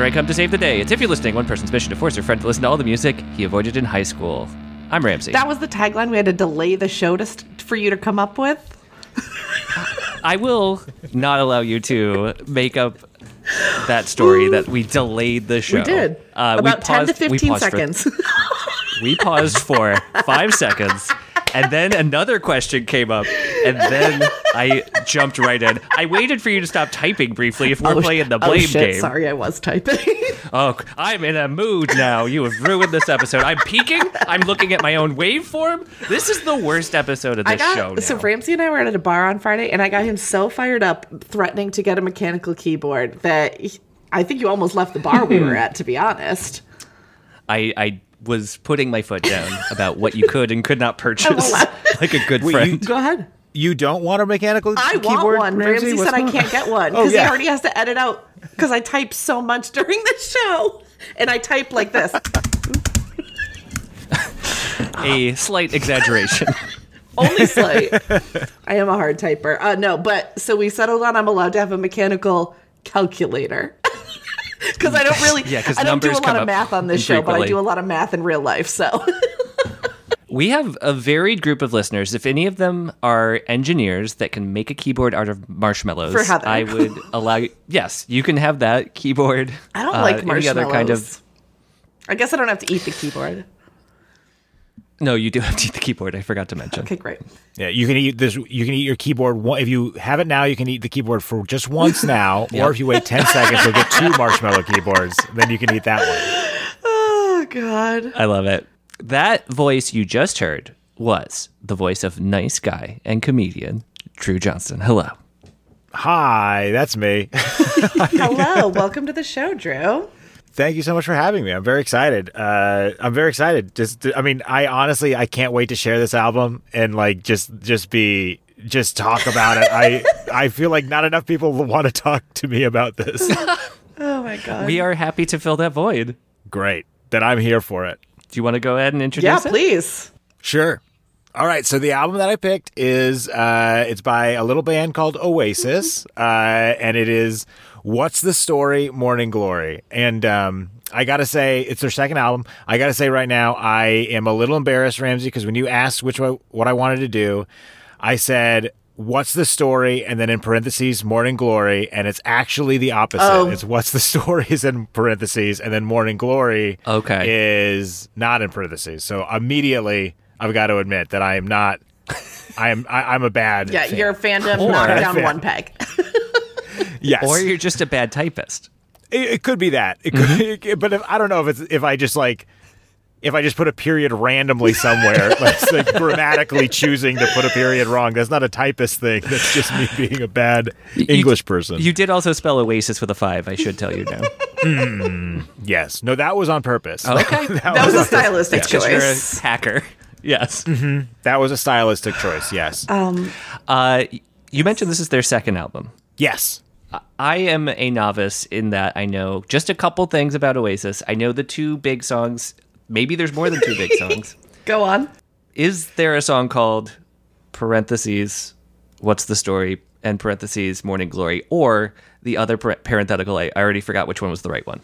Here I come to save the day. It's if you're listening, one person's mission to force your friend to listen to all the music he avoided in high school. I'm Ramsey. That was the tagline we had to delay the show to st- for you to come up with. I will not allow you to make up that story that we delayed the show. We did. Uh, we About 10 to paused- we 15 paused for- seconds. we paused for five seconds, and then another question came up, and then I jumped right in. I waited for you to stop typing briefly if we're Oh, playing the oh, blame shit, game. Sorry, I was typing. Oh, I'm in a mood now. You have ruined this episode. I'm peeking. I'm looking at my own waveform. This is the worst episode of I this got show. Now. so Ramsey and I were at a bar on Friday, and I got him so fired up, threatening to get a mechanical keyboard that he- I think you almost left the bar we were at. To be honest, I, I was putting my foot down about what you could and could not purchase, like a good Wait, friend. go ahead. You don't want a mechanical I keyboard? want one. Ramsey? Ramsey said I can't get one Oh, because yeah. he already has to edit out because I type so much during the show, and I type like this. a slight exaggeration. Only slight. I am a hard typer. Uh, no, but so we settled on I'm allowed to have a mechanical calculator. Because I don't really, Yeah, I don't do a lot of math on this show, but I do a lot of math in real life. So We have a varied group of listeners. If any of them are engineers that can make a keyboard out of marshmallows, For Heather. I would allow you. Yes, you can have that keyboard. I don't uh, like any marshmallows. other kind of. I guess I don't have to eat the keyboard. No, you do have to eat the keyboard. I forgot to mention. Okay, great. Yeah, you can eat this. You can eat your keyboard. If you have it now, you can eat the keyboard for just once now. Or if you wait ten seconds, you'll get two marshmallow keyboards. Then you can eat that one. Oh God. I love it. That voice you just heard was the voice of nice guy and comedian Drew Johnston. Hello. Hi, that's me. Hello, welcome to the show, Drew. Thank you so much for having me. I'm very excited. Uh, I'm very excited. Just, I mean, I honestly, I can't wait to share this album and like just, just be, just talk about it. I, I feel like not enough people want to talk to me about this. Oh my God. We are happy to fill that void. Great that I'm here for it. Do you want to go ahead and introduce yeah, it? please. Sure. All right. So the album that I picked is uh, it's by a little band called Oasis, uh, and it is "What's the Story, Morning Glory." And um, I gotta say, it's their second album. I gotta say right now, I am a little embarrassed, Ramsey, because when you asked which way, what I wanted to do, I said. What's the story? And then in parentheses, Morning Glory. And it's actually the opposite. Oh. It's what's the story is in parentheses, and then Morning Glory Okay. is not in parentheses. So immediately, I've got to admit that I am not. I am. I, I'm a bad. Yeah, fan. your fandom knocked down Fan. one peg. yes. Or you're just a bad typist. it, it could be that. It could, it- but if, I don't know if it's if I just like. If I just put a period randomly somewhere, that's like grammatically choosing to put a period wrong. That's not a typist thing. That's just me being a bad English person. You did also spell Oasis with a five, I should tell you now. yes. No, that was on purpose. Okay. That was a stylistic Because you're a choice. hacker. Yes. That was a stylistic choice. Yes. Um, Uh, you mentioned this is their second album. yes. I am a novice in that I know just a couple things about Oasis. I know the two big songs. Maybe there's more than two big songs. Go on. Is there a song called parentheses What's the Story and parentheses Morning Glory or the other par- parenthetical I, I already forgot which one was the right one.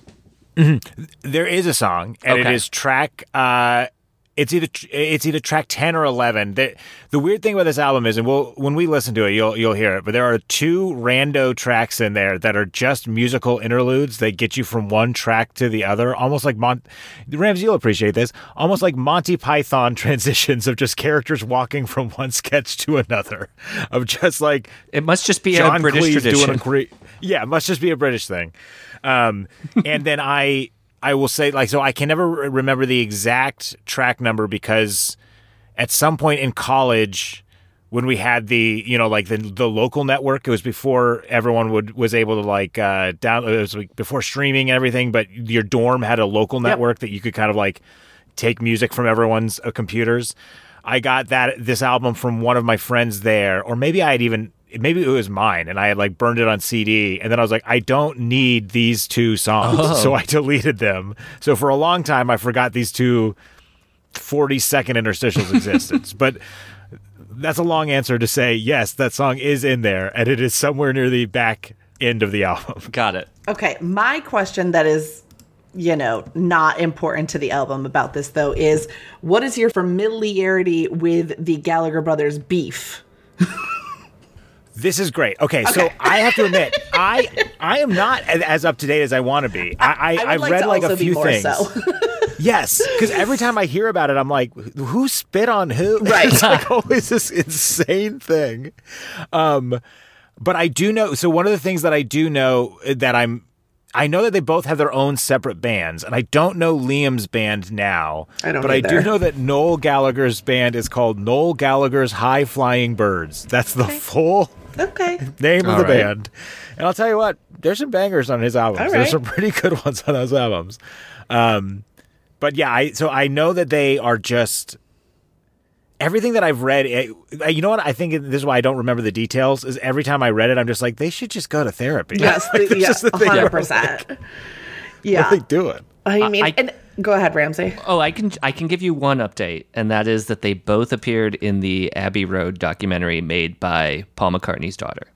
There is a song, and Okay. it is track. Uh, it's either it's either track ten or eleven. The, the weird thing about this album is, and we'll when we listen to it, you'll you'll hear it. But there are two rando tracks in there that are just musical interludes that get you from one track to the other, almost like Mon. Rams, you'll appreciate this. Almost like Monty Python transitions of just characters walking from one sketch to another, of just like It must just be John a British Cleese tradition. doing a great. Yeah, it must just be a British thing. Um, and then I I will say like so I can never remember the exact track number because at some point in college when we had the you know like the the local network it was before everyone would was able to like uh down it was like before streaming and everything but your dorm had a local network that you could kind of like take music from everyone's uh, computers. I got that this album from one of my friends there or maybe i had even maybe it was mine and i had like burned it on cd and then i was like i don't need these two songs oh. so i deleted them so for a long time i forgot these two 40 second interstitials existence but that's a long answer to say yes that song is in there and it is somewhere near the back end of the album. Got it. Okay, my question that is, you know, not important to the album about this though is what is your familiarity with the Gallagher brothers beef? This is great. Okay, so I have to admit, I I am not as up to date as I want to be. I, I, would I've like read like a few things. so. Yes, because every time I hear about it, I'm like, who spit on who? Right. it's like always this insane thing. Um, but I do know. So one of the things that I do know that I'm, I know that they both have their own separate bands, and I don't know Liam's band now. I don't But I do know that Noel Gallagher's band is called Noel Gallagher's High Flying Birds. That's the full okay. name of the right. band. And I'll tell you what, there's some bangers on his albums. All There's right. some pretty good ones on those albums. Um, but yeah, I so I know that they are just everything that I've read. It, you know what? I think this is why I don't remember the details. Is every time I read it, I'm just like, they should just go to therapy. Yes, Like, the, yeah, just the thing 100%. like, yeah. What are they doing? I mean, I- and go ahead, Ramsey. Oh, I can I can give you one update, and that is that they both appeared in the Abbey Road documentary made by Paul McCartney's daughter.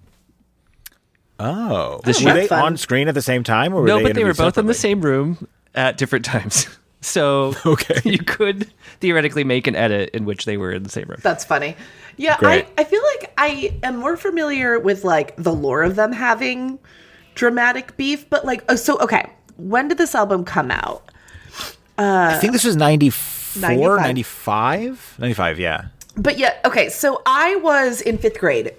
Oh, The were they fun. on screen at the same time, or were no, they but they were interviewed both in the same room at different times. So Okay. you could theoretically make an edit in which they were in the same room. That's funny. Yeah, Great. I, I feel like I am more familiar with like the lore of them having dramatic beef, but like, oh, so okay. When did this album come out? Uh, I think this was 94, 95. 95? 95, yeah. But yeah, okay. So I was in fifth grade.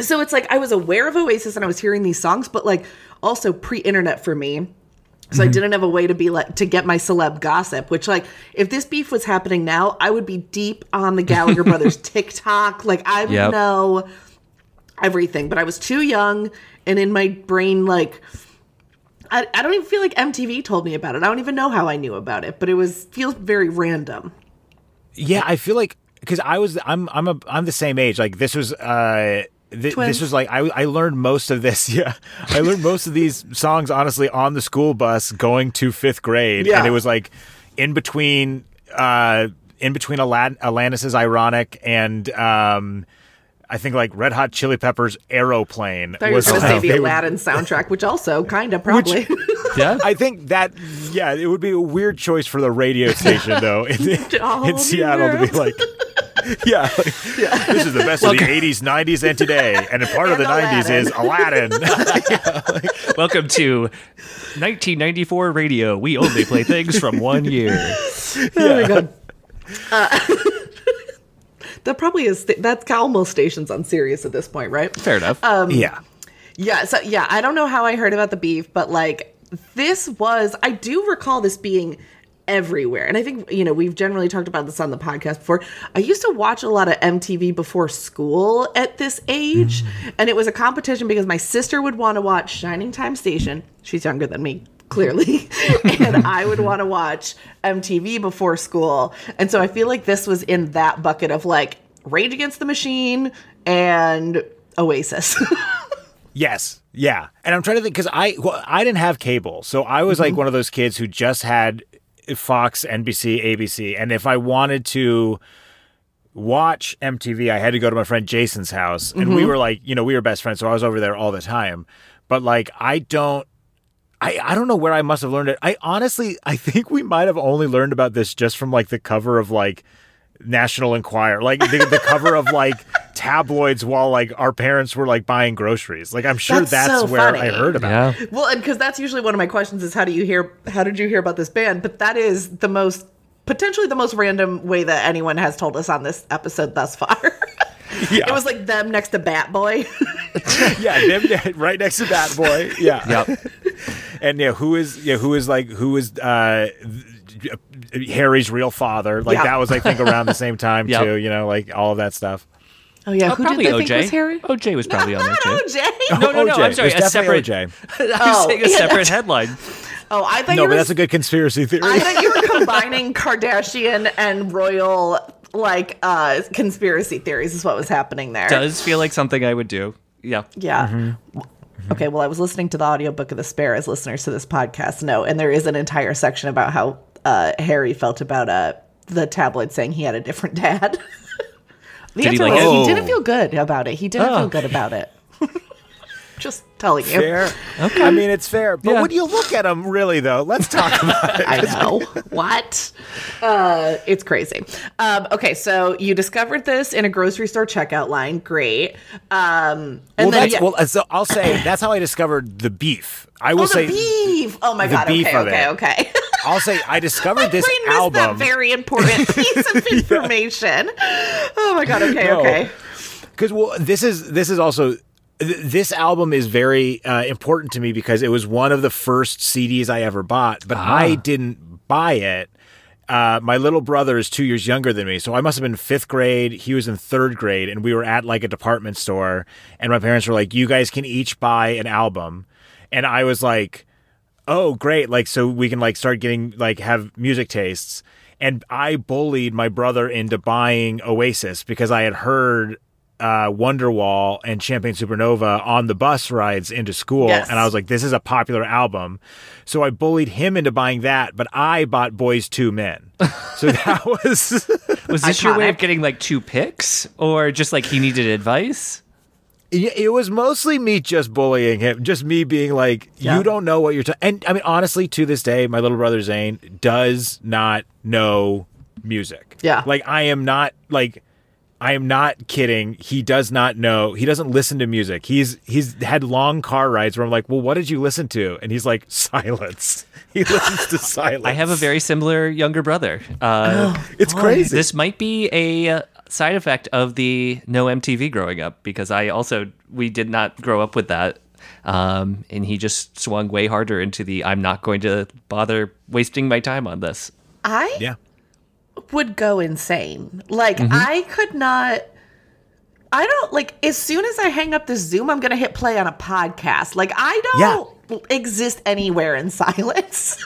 So it's like I was aware of Oasis and I was hearing these songs, but like also pre-internet for me. So I mm-hmm. didn't have a way to be like to get my celeb gossip, which like if this beef was happening now, I would be deep on the Gallagher brothers TikTok. Like I would Yep. know everything. But I was too young and in my brain like I, I don't even feel like MTV told me about it. I don't even know how I knew about it, but it was feels very random. Yeah, I feel like because I was I'm I'm a I'm the same age. Like this was uh th- this was like I I learned most of this. Yeah, I learned most of these songs honestly on the school bus going to fifth grade, Yeah. and it was like in between uh in between Alat- Alanis's ironic and um. I think like Red Hot Chili Peppers Aeroplane I thought was going to say the they would- Aladdin soundtrack, which also kind of probably. Yeah. I think that yeah, it would be a weird choice for the radio station though in, in Seattle to be like, yeah, like, this is the best of the '80s, '90s, and today, and a part of And the '90s is Aladdin. Welcome to 1994 radio. We only play things from one year. oh my god. Uh, that probably is. That's almost stations on Sirius at this point, right? Fair enough. Um, yeah, Yeah. So yeah, I don't know how I heard about the beef, but like this was. I do recall this being everywhere, and I think you know we've generally talked about this on the podcast before. I used to watch a lot of MTV before school at this age, and it was a competition because my sister would want to watch Shining Time Station. She's younger than me. Clearly, and I would want to watch MTV before school. And so I feel like this was in that bucket of like Rage Against the Machine and Oasis. yes, yeah. And I'm trying to think because I well, I didn't have cable, so I was like mm-hmm. one of those kids who just had Fox, NBC, ABC, and if I wanted to watch MTV, I had to go to my friend Jason's house, and we mm-hmm. were like, you know, we were best friends, so I was over there all the time. But like, I don't. I, I don't know where I must have learned it. I honestly I think we might have only learned about this just from like the cover of like National Enquirer, like the, the cover of like tabloids while like our parents were like buying groceries. Like I'm sure That's that's, so where funny. I heard about. it. Well, and because that's usually one of my questions is how do you hear how did you hear about this band? But that is the most potentially the most random way that anyone has told us on this episode thus far. Yeah. It was like them next to Bat Boy. yeah, them, right next to Bat Boy. Yeah. Yep. And yeah, who is yeah, who is like who is uh Harry's real father? Like Yeah. that was I think around the same time Yep. too, you know, like all of that stuff. Oh yeah, Oh, who probably did they OJ. think was Harry? OJ was probably on there Not too. OJ. No, no, no. OJ. I'm sorry. It was A separate. definitely OJ. I was Oh, saying a yeah, separate headline. Oh, I thought No, you but that's a good conspiracy theory. I thought you were combining Kardashian and royal like uh conspiracy theories is what was happening there. Does feel like something I would do. Yeah. Yeah. Mm-hmm. Okay, well, I was listening to the audiobook of The Spare as listeners to this podcast know, and there is an entire section about how uh, Harry felt about uh, the tabloid saying he had a different dad. the Did he like was it? he didn't feel good about it. He didn't Oh. feel good about it. Just telling you. Fair. Okay. I mean, it's fair. But Yeah. when you look at them, really, though, let's talk about it. I know. what? Uh, it's crazy. Um, okay, so you discovered this in a grocery store checkout line. Great. Um, and well, then that's, yeah. well, uh, so I'll say that's how I discovered the beef. I will oh, say beef. Oh my the god. beef Okay, of okay, it. okay. I'll say I discovered this Brain missed that album very important piece of information. Oh my god. Okay, No. okay. because well, this is this is also th- this album is very uh, important to me because it was one of the first CDs I ever bought, but I didn't buy it. Uh, my little brother is two years younger than me, so I must have been fifth grade. He was in third grade, and we were at like a department store, and my parents were like, "You guys can each buy an album," and I was like, "Oh, great!" Like, so we can like start getting like have music tastes. And I bullied my brother into buying Oasis because I had heard uh, Wonderwall and Champagne Supernova on the bus rides into school, Yes. and I was like, "This is a popular album," so I bullied him into buying that. But I bought Boyz II Men, so that was Was this your way of getting like two picks, or just like he needed advice? It was mostly me just bullying him, just me being like, Yeah. "You don't know what you're." Ta-. And I mean, honestly, to this day, my little brother Zane does not know music. Yeah. like I am not like. I am not kidding. He does not know. He doesn't listen to music. He's he's had long car rides where I'm like, "Well, what did you listen to?" And he's like, "Silence." He listens to silence. I have a very similar younger brother. Uh, It's crazy. this might be a uh, side effect of the no MTV growing up because I also we did not grow up with that. Um, and he just swung way harder into the I'm not going to bother wasting my time on this. I yeah. Would go insane. Like Mm-hmm. I could not I don't like as soon as I hang up this Zoom, I'm gonna hit play on a podcast. Like I don't exist anywhere in silence.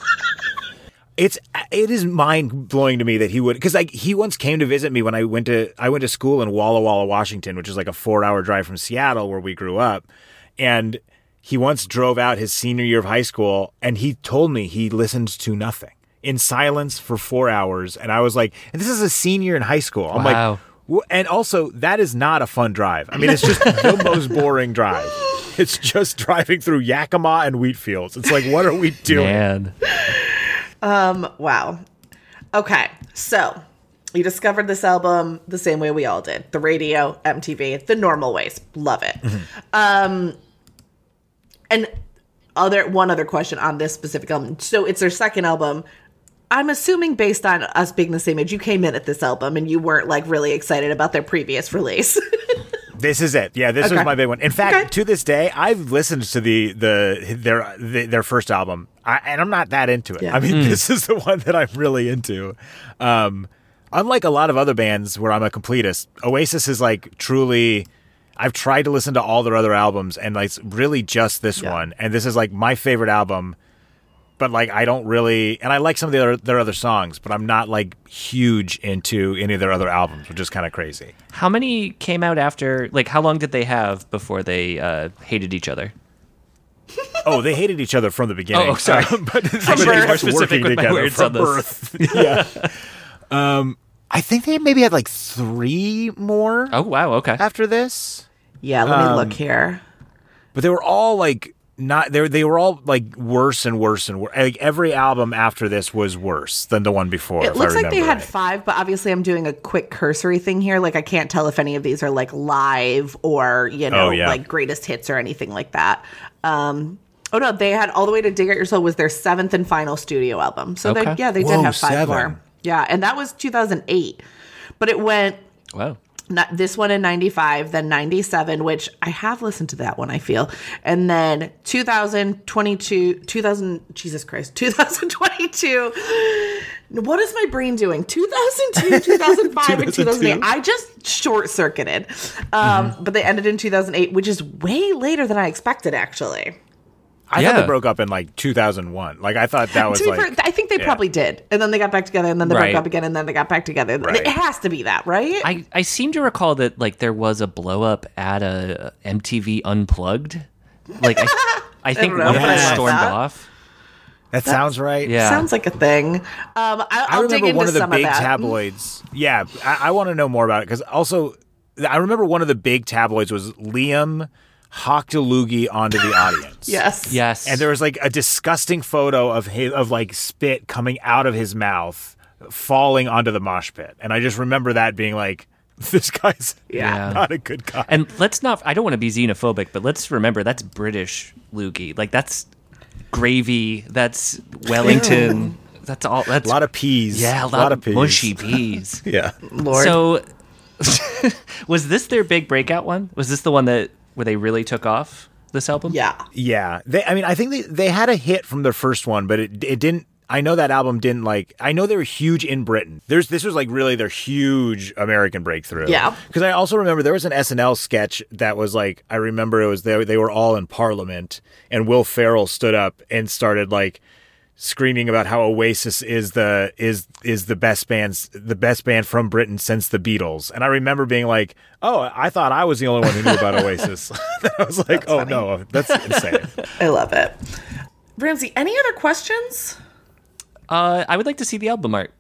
it's it is mind blowing to me that he would because like he once came to visit me when I went to I went to school in Walla Walla, Washington, which is like a four hour drive from Seattle where we grew up, and he once drove out his senior year of high school and he told me he listened to nothing in silence for four hours, and I was like, and this is a senior in high school. I'm Wow. like. "Wh- And also, that is not a fun drive. I mean, it's just the most boring drive. It's just driving through Yakima and wheat fields. It's like, what are we doing? Man, Um, wow. Okay, so you discovered this album the same way we all did. The radio, MTV, the normal ways. Love it. Um and other one other question on this specific album. So it's their second album. I'm assuming based on us being the same age, you came in at this album and you weren't like really excited about their previous release. This is it. Yeah, this Okay. was my big one. In fact, Okay. to this day, I've listened to the the their the, their first album, I, and I'm not that into it. Yeah. I mean, this is the one that I'm really into. Um, unlike a lot of other bands where I'm a completist, Oasis is like truly. I've tried to listen to all their other albums, and like it's really just this Yeah. one, and this is like my favorite album. But like, I don't really, and I like some of the other, their other songs, but I'm not like huge into any of their other albums, which is kind of crazy. how many came out after? Like, how long did they have before they uh, hahated each other? Oh, they hated each other from the beginning. Oh, sorry. Uh, but should be but they more specific working with my together words from on this. birth. yeah. Um, I think they maybe had like three more Oh wow, okay. after this, yeah, let me Um, look here. but they were all like not. They were, they were all like worse and worse and worse. Like every album after this was worse than the one before. It looks like they had right. five, but obviously I'm doing a quick cursory thing here. Like I can't tell if any of these are like live or, you know, Oh, yeah. like greatest hits or anything like that. Um Oh no, they had all the way to dig out your soul was their seventh and final studio album. So they yeah, they Whoa, did have five seven. more. Yeah, and that was 2008. But it went Wow. Not this one in 95 then 97 which i have listened to that one i feel. And then 2022 2000 jesus christ 2022 what is my brain doing? 2002 2005 and 2008 i just short circuited um but they ended in 2008 which is way later than i expected actually I thought they broke up in like 2001. Like I thought that was to be like. fair, i think they yeah. probably did and then they got back together and then they Right. broke up again and then they got back together Right. it has to be that right I, I seem to recall that like there was a blow up at a MTV Unplugged. Like I, I think don't know one of them stormed that. off. that sounds right. Yeah. Sounds like a thing. Um, I, I I'll dig remember into one of the some big of that. tabloids. Yeah, I, I want to know more about it because also I remember one of the big tabloids was Liam hawked a loogie onto the audience. Yes. Yes. And there was like a disgusting photo of his, of like spit coming out of his mouth, falling onto the mosh pit. And I just remember that being like, this guy's Yeah. not a good guy. And let's not, I don't want to be xenophobic, but let's remember that's British loogie. Like that's gravy, that's Wellington, that's all, that's a lot of peas. yeah, a lot, of peas. mushy peas. Yeah. Lord. So, was this their big breakout one? Was this the one that where they really took off this album? yeah. Yeah, they. I mean, I think they they had a hit from their first one, but it it didn't. I know that album didn't like. I know they were huge in Britain. There's this was like really their huge American breakthrough. Yeah. because I also remember there was an SNL sketch that was like I remember it was they they were all in Parliament and Will Ferrell stood up and started like screaming about how Oasis is the is is the best bands the best band from Britain since the Beatles. And I remember being like, "Oh, I thought I was the only one who knew about Oasis." I was like, "Oh no, that's insane." I love it. Ramsey, any other questions? Uh, I would like to see the album art.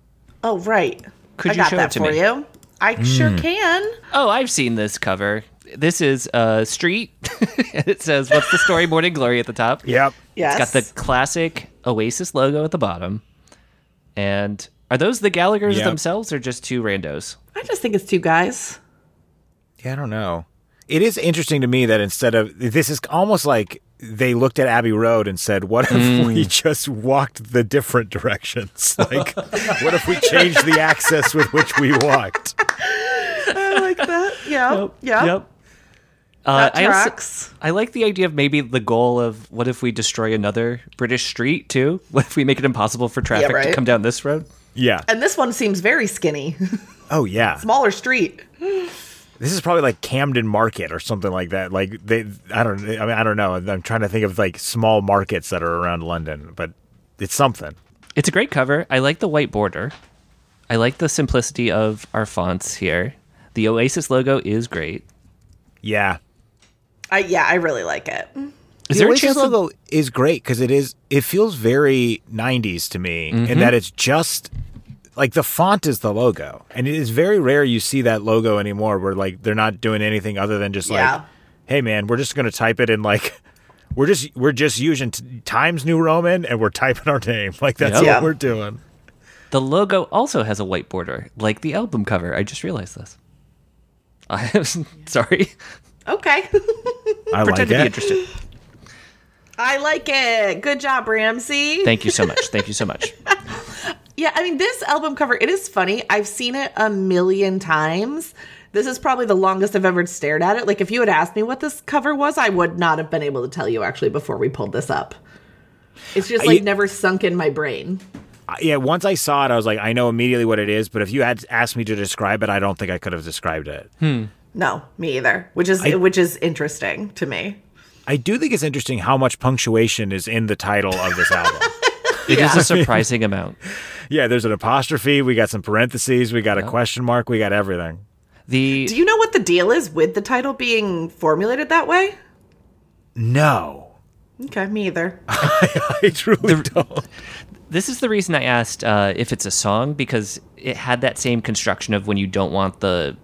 Oh, right. Could I you got show that it to for me? you. I sure can. Oh, I've seen this cover. This is a street, it says "What's the story?" Morning Glory at the top. Yep. Yes. It's got the classic Oasis logo at the bottom. And are those the Gallagher's Yep. themselves or just two randos? I just think it's two guys. Yeah, I don't know. It is interesting to me that instead of this is almost like they looked at Abbey Road and said, "What if mm. we just walked the different directions? Like, what if we changed the access with which we walked?" I like that. Yeah. Yeah. Uh, That I also. I like the idea of maybe the goal of what if we destroy another British street too? What if we make it impossible for traffic to right. come down this road? Yeah. And this one seems very skinny. Oh yeah. Smaller street. This is probably like Camden Market or something like that. Like they, I don't. I mean, I don't know. I'm trying to think of like small markets that are around London, but it's something. It's a great cover. I like the white border. I like the simplicity of our fonts here. The Oasis logo is great. Yeah. I yeah, I really like it. Is the there a chance that- logo is great because it is. It feels very '90s to me, in mm-hmm. that it's just like the font is the logo, and it is very rare you see that logo anymore, where like they're not doing anything other than just Yeah. like, "Hey, man, we're just gonna type it in like." We're just we're just using t- Times New Roman and we're typing our name like that's Yep. what Yeah. we're doing. The logo also has a white border, like the album cover. I just realized this. I'm sorry. Okay. I Pretend like to be interested. I like it. Good job, Ramsey. Thank you so much. Thank you so much. Yeah, I mean, this album cover, it is funny. I've seen it a million times. This is probably the longest I've ever stared at it. Like, if you had asked me what this cover was, I would not have been able to tell you actually before we pulled this up. It's just like I- never sunk in my brain. yeah, once I saw it, I was like, I know immediately what it is. But if you had asked me to describe it, I don't think I could have described it. Hmm. No, me either. Which is which is interesting to me. I do think it's interesting how much punctuation is in the title of this album. It is a surprising amount. yeah, there's an apostrophe. We got some parentheses. We got a question mark. We got everything. The Do you know what the deal is with the title being formulated that way? No, Okay, me either. I truly don't. this is the reason I asked uh, if it's a song because it had that same construction of when you don't want the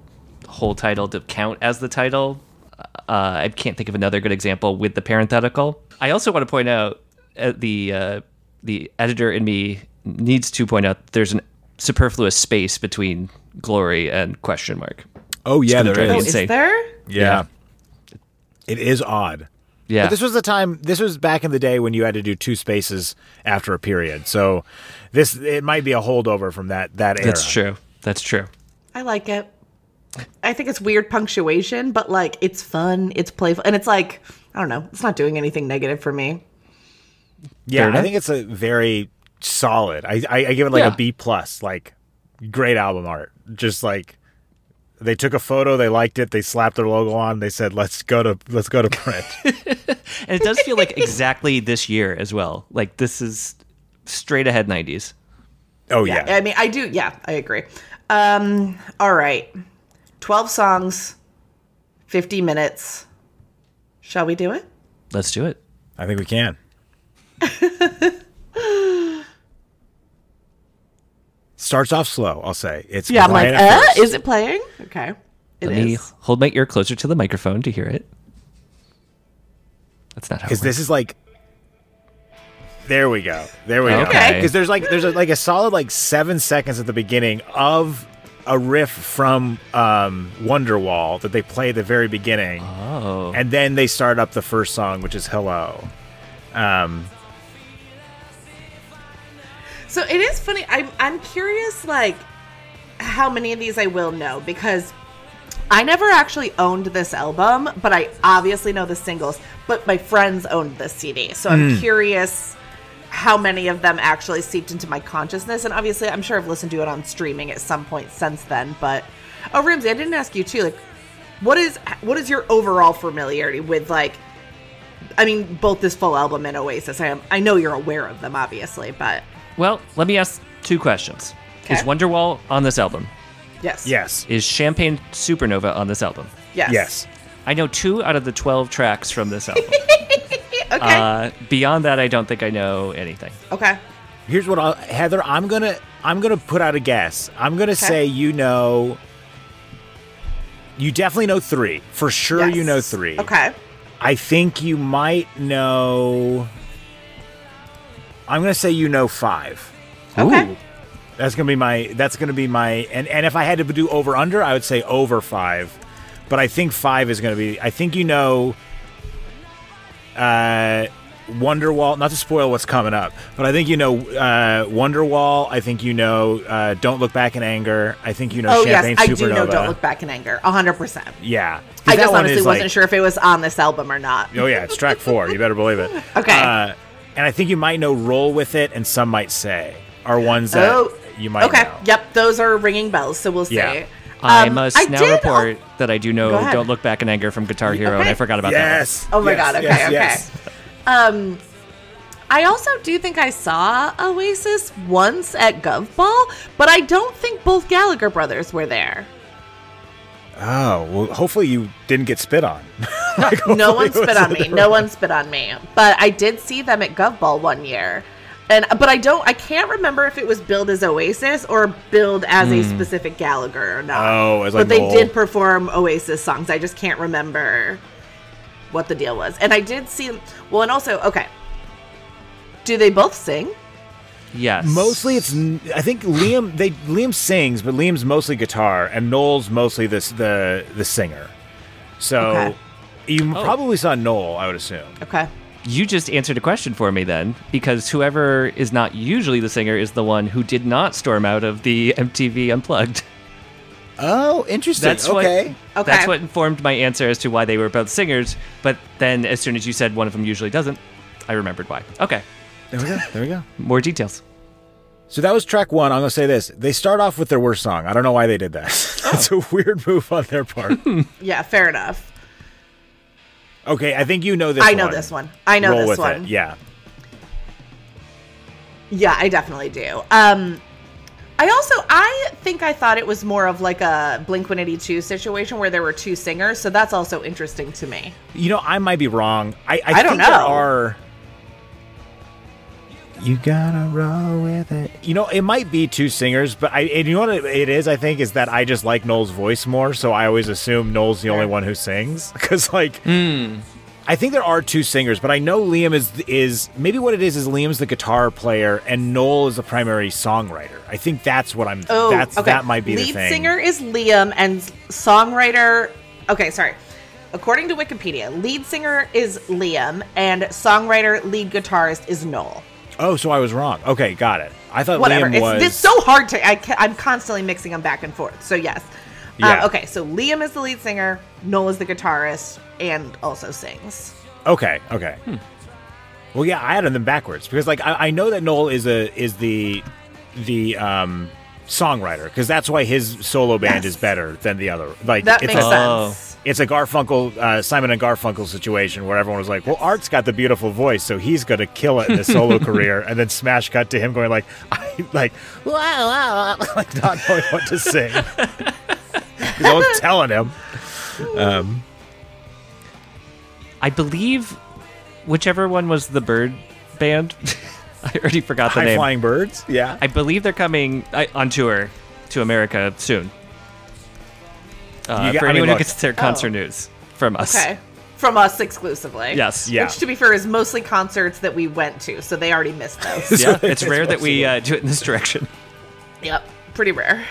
whole title to count as the title. Uh, I can't think of another good example with the parenthetical. I also want to point out uh, the uh, the editor in me needs to point out there's an superfluous space between glory and question mark. Oh yeah, gonna there Oh, is. is insane. there? Yeah. it is odd. Yeah, But this was the time. This was back in the day when you had to do two spaces after a period. So this it might be a holdover from that that era. that's true. That's true. I like it. I think it's weird punctuation, but like it's fun, it's playful, and it's like I don't know, it's not doing anything negative for me. Yeah, I think it's a very solid. I I, I give it like Yeah. a B plus. Like great album art. Just like they took a photo, they liked it, they slapped their logo on, they said let's go to let's go to print. And it does feel like exactly this year as well. Like this is straight ahead 90s. oh yeah. I mean, I do. Yeah, I agree. Um, all right, twelve songs, fifty minutes. Shall we do it? Let's do it. I think we can. Starts off slow, I'll say. It's Yeah, I'm like, uh, is it playing? Okay, it Let me hold my ear closer to the microphone to hear it. That's not how. Because this is like. There we go. There we go. Okay. Because there's like there's a, like a solid like seven seconds at the beginning of a riff from um, Wonderwall that they play at the very beginning, Oh. and then they start up the first song, which is "Hello." Um, So it is funny. I'm I'm curious, like how many of these I will know because I never actually owned this album, but I obviously know the singles. But my friends owned this CD, so I'm curious how many of them actually seeped into my consciousness. And obviously, I'm sure I've listened to it on streaming at some point since then. But oh, Ramsey, I didn't ask you too. Like, what is what is your overall familiarity with like? I mean, both this full album and Oasis. I am. I know you're aware of them, obviously, but Well, let me ask two questions. Is Wonderwall on this album? yes, yes. Is Champagne Supernova on this album? yes, Yes. I know two out of the 12 tracks from this album. Okay, uh, beyond that, I don't think I know anything. okay. Here's what I'll, Heather. I'm gonna I'm gonna put out a guess. I'm gonna say you know. You definitely know three for sure. You know three. Okay. I think you might know. I'm gonna say you know five. Okay. Ooh. That's gonna be my. That's gonna be my. And and if I had to do over under, I would say over five. But I think five is gonna be. I think you know. Uh, Wonderwall. Not to spoil what's coming up, but I think you know uh, Wonderwall. I think you know. Uh, Don't look back in anger. I think you know. Oh Champagne yes, I Supernova. do know. Don't look back in anger. hundred percent. Yeah, I just honestly wasn't like- sure if it was on this album or not. Oh yeah, it's track four. You better believe it. Okay. Uh, and I think you might know "Roll with It" and "Some Might Say" are ones that oh, you might Okay. know. Yep, those are ringing bells. So we'll see. Yeah. I Um, must I now did- report that I do know Don't Look Back in Anger from Guitar Hero, and I forgot about that. Yes. Oh my Yes, god. Okay. yes, okay. yes. Um, I also do think I saw Oasis once at Gov Ball, but I don't think both Gallagher brothers were there. Oh well, hopefully you didn't get spit on. Like, no one spit on me. No one spit on me. But I did see them at Gov Ball one year. And but I don't I can't remember if it was billed as Oasis or billed as a specific Gallagher or not. Hmm. Oh, as like But they Noel. did perform Oasis songs. I just can't remember what the deal was. And I did see well and also okay. Do they both sing? that. Yes. Mostly, it's I think Liam. They Liam sings, but Liam's mostly guitar, and Noel's mostly the the the singer. So Okay. you Oh. probably saw Noel, I would assume. Okay. You just answered a question for me then, because whoever is not usually the singer is the one who did not storm out of the MTV Unplugged. Oh, interesting. That's what. Okay. That's what informed my answer as to why they were both singers. But then, as soon as you said one of them usually doesn't, I remembered why. Okay, There we go. There we go. more details. So that was track one. I'm gonna say this: they start off with their worst song. I don't know why they did that. That's oh. a weird move on their part. Yeah, fair enough. Okay, I think you know this. One. I know one. this one. I know Roll this one. It. Yeah. Yeah, I definitely do. Um I also I think I thought it was more of like a Blink 182 situation where there were two singers, so that's also interesting to me. You know, I might be wrong. I I, I don't think there know. are. You gotta roll with it. You know, it might be two singers, but I. And you know what it- is? I think is that I just like Noel's voice more, so I always assume Noel's the only one who sings. Because like, hmm. I think there are two singers, but I know Liam is is maybe what it is is Liam's the guitar player and Noel is the primary songwriter. I think that's what I'm. Oh, that's okay. that might be Lead the thing. singer is Liam and songwriter Okay, sorry. According to Wikipedia, lead singer is Liam and songwriter lead guitarist is Noel. Oh, so I was wrong. Okay, got it. I thought Whatever. Liam It's, was. it's so hard to. I I'm constantly mixing them back and forth. So yes. Yeah. Uh, okay, so Liam is the lead singer, Noel is the guitarist, and also sings. Okay, okay. Well, yeah, I had them backwards because, like, I, I know that Noel is a is the the um songwriter because that's why his solo band Yes. is better than the other. Like, That it's makes a, sense. It's a Garfunkel uh, Simon and Garfunkel situation where everyone was like, "Well, Art's got the beautiful voice, so he's going to kill it in his solo career," and then smash cut to him going like, "I like, wow, wow," like not knowing what to sing. no one's telling him. Um, I believe whichever one was the bird band. I already forgot the high name. flying birds, yeah. I believe they're coming uh, on tour to America soon. Uh, got- for I mean, anyone look- who gets their concert Oh. news from us. Okay. from us exclusively. Yes. Yeah. Which, to be fair, is mostly concerts that we went to, so they already missed those. Yeah, it's rare that we uh, do it in this direction. yep, pretty rare.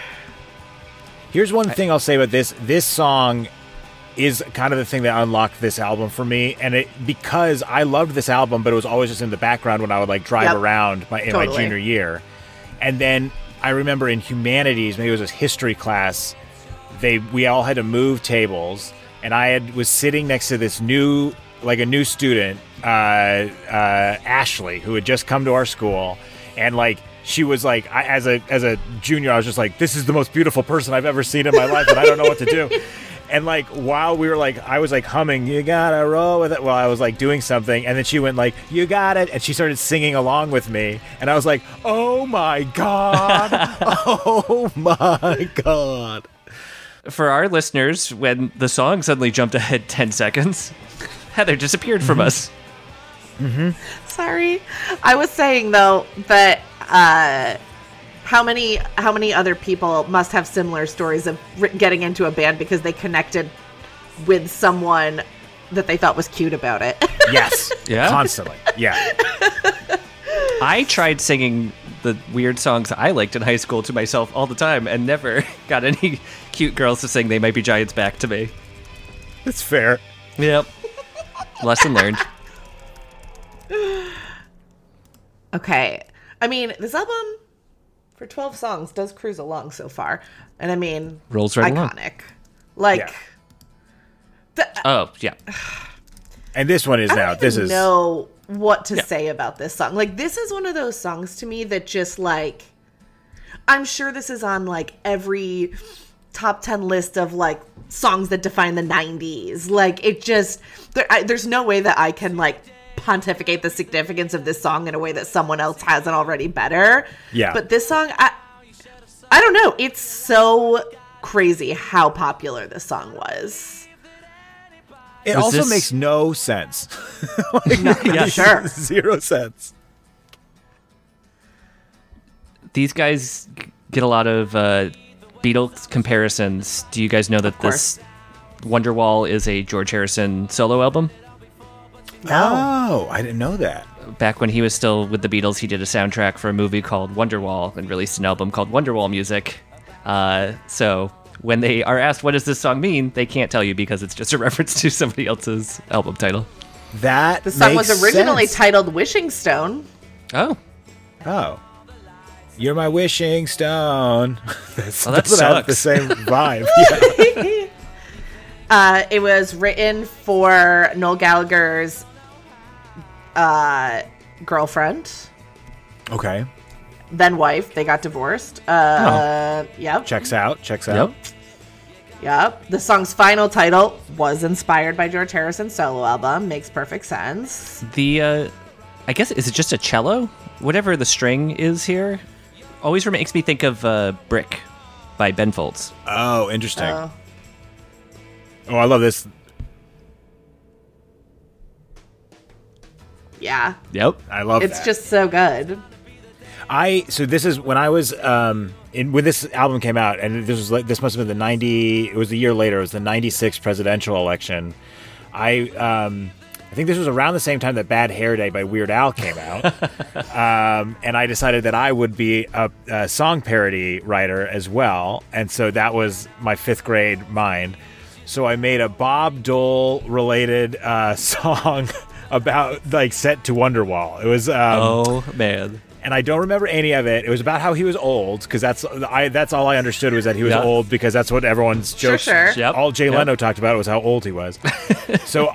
Here's one thing I'll say about this. This song is kind of the thing that unlocked this album for me, and it because I loved this album, but it was always just in the background when I would like drive Yep. around my in my junior year, and then I remember in humanities, maybe it was a history class, they we all had to move tables, and I had was sitting next to this new like a new student, uh, uh, Ashley, who had just come to our school, and like she was like I, as a as a junior, I was just like, this is the most beautiful person I've ever seen in my life, and I don't know what to do. And like while we were like, I was like humming, "You gotta roll with it." While I was like doing something, and then she went like, "You got it," and she started singing along with me, and I was like, "Oh my god! oh my god!" For our listeners, when the song suddenly jumped ahead 10 seconds, Heather disappeared from us. Sorry. I was saying though that uh how many how many other people must have similar stories of ri- getting into a band because they connected with someone that they thought was cute about it. Yes, Yeah? constantly, yeah. I tried singing the weird songs I liked in high school to myself all the time and never got any cute girls to sing They Might Be Giants back to me. That's fair. Yep. Lesson learned. okay. I mean, this album for 12 songs does cruise along so far. And I mean, Rolls right along. iconic. Like Yeah. the, Oh, yeah. And this one is I now. don't This even is know what to Yeah. say about this song. Like this is one of those songs to me that just like I'm sure this is on like every top 10 list of like songs that define the 90s. Like it just there, I, there's no way that I can like pontificate the significance of this song in a way that someone else hasn't already better. Yeah. But this song I I don't know, it's so crazy how popular this song was. It Was also this- makes no sense. Yeah. Sure. Zero sense. These guys get a lot of uh, Beatles comparisons. Do you guys know that this Wonderwall is a George Harrison solo album? Oh, I didn't know that. Back when he was still with the Beatles, he did a soundtrack for a movie called Wonderwall and released an album called Wonderwall Music. Uh, so when they are asked what does this song mean, they can't tell you because it's just a reference to somebody else's album title. That The song makes was originally sense. titled Wishing Stone. Oh, Oh. You're my wishing stone. That's, Oh, that doesn't sucks. the same vibe. Yeah. Uh, it was written for Noel Gallagher's uh, girlfriend, Okay. Then wife. They got divorced. Uh, Yep. Checks out. Checks out. yep. Yep. The song's final title was inspired by George Harrison's solo album. Makes perfect sense. The uh, I guess is it just a cello? Whatever the string is here, always makes me think of uh, "Brick" by Ben Folds. Oh, interesting. Uh, oh, I love this. yeah. Yep. I love It's that. just so good. I so this is when I was um in when this album came out and this was like this must have been the 90 it was a year later it was the 96 presidential election. I um I think this was around the same time that Bad Hair Day by Weird Al came out. um, and I decided that I would be a, a song parody writer as well. And so that was my fifth grade mind. So I made a Bob Dole related uh, song about like set to Wonderwall. It was um, Oh man. And I don't remember any of it. It was about how he was old because that's I that's all I understood was that he was Yeah. old because that's what everyone's Sure, jokes. sure. Yep. All Jay Yep. Leno talked about was how old he was. so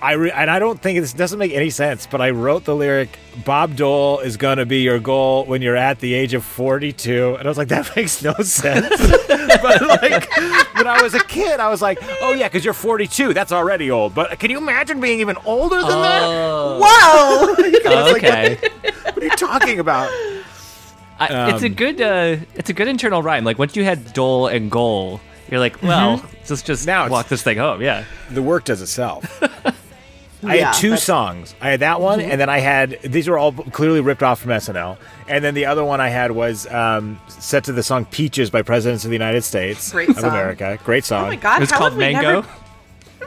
I re- and I don't think this doesn't make any sense, but I wrote the lyric Bob Dole is going to be your goal when you're at the age of 42 and I was like that makes no sense. but like when I was a kid I was like, "Oh yeah, cuz you're 42. That's already old." But can you imagine being even older than that? Oh, Whoa! okay. What are you talking about? I, it's a Um, good. Uh, it's a good internal rhyme. Like once you had dole and goal, you're like, well, let's just Now walk this thing home. Yeah. the work does itself. I Yeah, had two that's- songs. I had that one, and then I had these were all clearly ripped off from SNL. And then the other one I had was um, set to the song "Peaches" by Presidents of the United States Great of song. America. Great song. Oh my god! It's how called have we Mango. Never,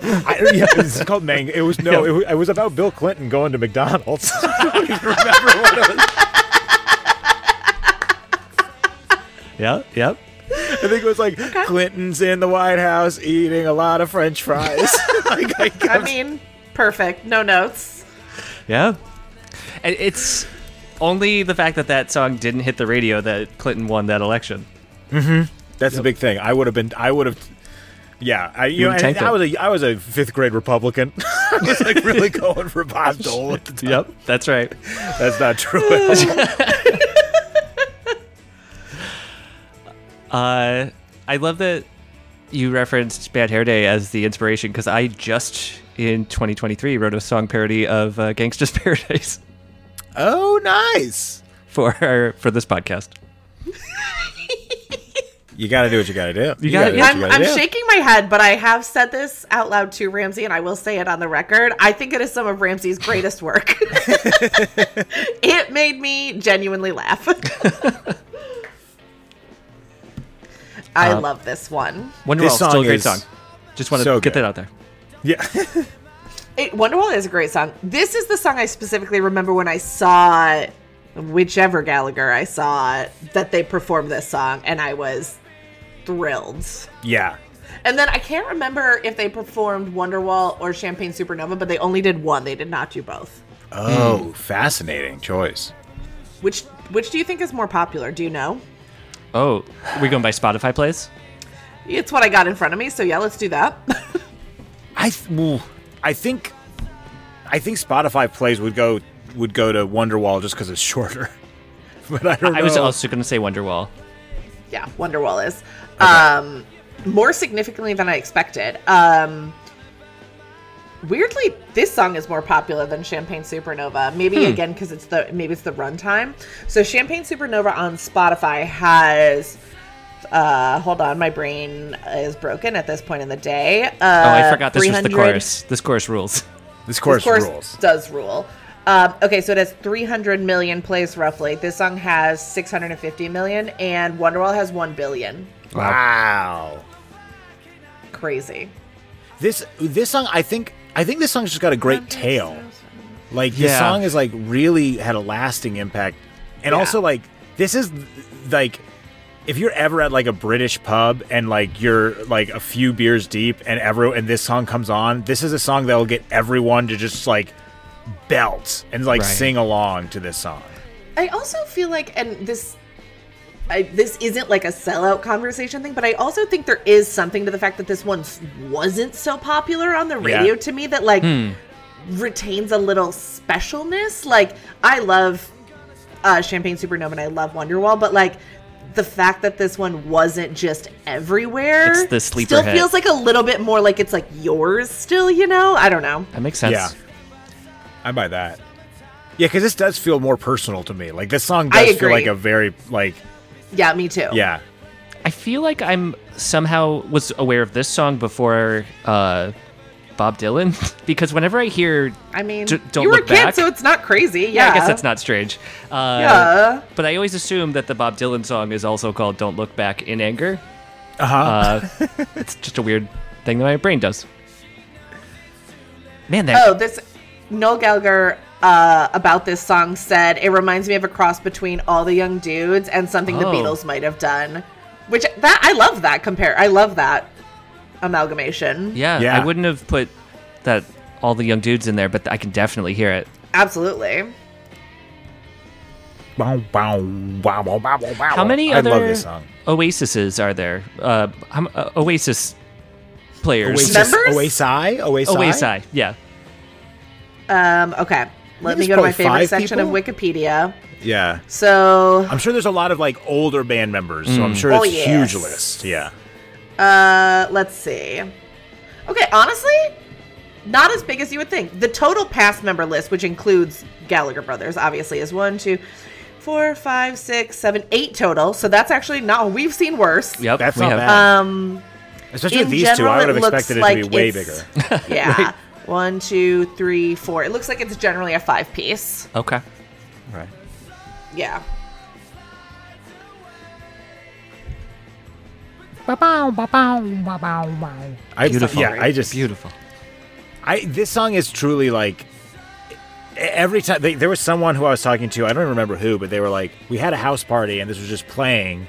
I, yeah, it's called Mango. It was no, it, was, it was about Bill Clinton going to McDonald's. I don't even remember what it was. Yeah, yep. I think it was like Clinton's in the White House eating a lot of French fries. like, I, I mean, perfect. No notes. Yeah. And it's only the fact that that song didn't hit the radio that Clinton won that election. Mm-hmm. that's a big thing. I would have been. I would have. Yeah, I you, You know, I was a I was a fifth grade Republican. I was like really going for Bob Dole at the time. Yep, that's right. That's not true. Uh, I love that you referenced Bad Hair Day as the inspiration because I just in 2023 wrote a song parody of uh, Gangsta's Paradise oh, nice. for for this podcast. You got to do what you got to do. You, gotta- gotta do what I'm, you gotta I'm do. shaking my head, but I have said this out loud to Ramsey, and I will say it on the record. I think it is some of Ramsey's greatest work. it made me genuinely laugh. I Uh, love this one. Wonderwall, This still a great is song. Just want to so get good. that out there. Yeah. It, Wonderwall is a great song. This is the song I specifically remember when I saw whichever Gallagher I saw that they performed this song, and I was thrilled. yeah. And then I can't remember if they performed Wonderwall or Champagne Supernova, but they only did one. They did not do both. Oh, fascinating choice. Which which do you think is more popular? Do you know? Oh, are we going by Spotify plays? It's what I got in front of me, so yeah, let's do that. I th- ooh, I think I think Spotify plays would go would go to Wonderwall just because it's shorter. but I don't I was also going to say Wonderwall. yeah, Wonderwall is. Um more significantly than I expected. Um weirdly this song is more popular than champagne supernova maybe again because it's the maybe it's the runtime so champagne supernova on spotify has uh hold on my brain is broken at this point in the day uh Oh, I forgot this was the chorus. This chorus rules. this course, Of course, rules. does rule. Um, okay, so it has 300 million plays roughly. This song has 650 million, and Wonderwall has 1 billion. Wow. Crazy. This this song I think I think this song's just got a great tail. Like this Yeah. song is like really had a lasting impact. And Yeah. also like this is like if you're ever at like a British pub and like you're like a few beers deep and every and this song comes on, this is a song that will get everyone to just like belt and like Right. sing along to this song. I also feel like, and this. I, this isn't like a sellout conversation thing, but I also think there is something to the fact that this one wasn't so popular on the Yeah. radio to me that like retains a little specialness. Like I love uh, Champagne Supernova and I love Wonderwall, but like the fact that this one wasn't just everywhere, It's the sleeper still hit. feels like a little bit more like it's like yours still. You know, I don't know. That makes sense. Yeah. I buy that. Yeah, because this does feel more personal to me. Like this song does feel like a very like Yeah, me too. yeah. I feel like I'm somehow was aware of this song before uh, Bob Dylan because whenever I hear, I mean, D- Don't you were a Look kid, Back. so it's not crazy. Yeah, yeah, I guess that's not strange. Uh, Yeah. But I always assume that the Bob Dylan song is also called "Don't Look Back in Anger." Uh-huh. Uh, it's just a weird thing that my brain does. Man, that Oh, this Noel Gallagher uh, about this song said it reminds me of a cross between all the young dudes and something the Oh. Beatles might have done. Which that I love that compare. I love that amalgamation. yeah, Yeah. I wouldn't have put that all the young dudes in there, but I can definitely hear it. Absolutely. Bow, bow, bow, bow, bow, bow, bow. How many I other love. Oasises are there? Uh, uh, Oasis players. Oasis, Members? Oasi, Oasi, Oasi, yeah. Um, okay. Let me go to my favorite five section of? Wikipedia. Yeah, So, I'm sure there's a lot of like older band members, so I'm sure Oh, it's a yes. huge list. Yeah, uh, let's see. Okay, honestly, not as big as you would think. The total past member list, which includes Gallagher brothers, obviously, is one, two, four, five, six, seven, eight total. So that's actually not. We've seen worse. Yep, that's we not have- bad. Um, Especially with these two, I would have expected it like to be way bigger. yeah. One, two, three, four. It looks like it's generally a five piece. Okay. Right. Yeah. I, Beautiful. Yeah, I just Beautiful. I this song is truly like every time they, there was someone who I was talking to, I don't even remember who, but they were like, we had a house party and this was just playing,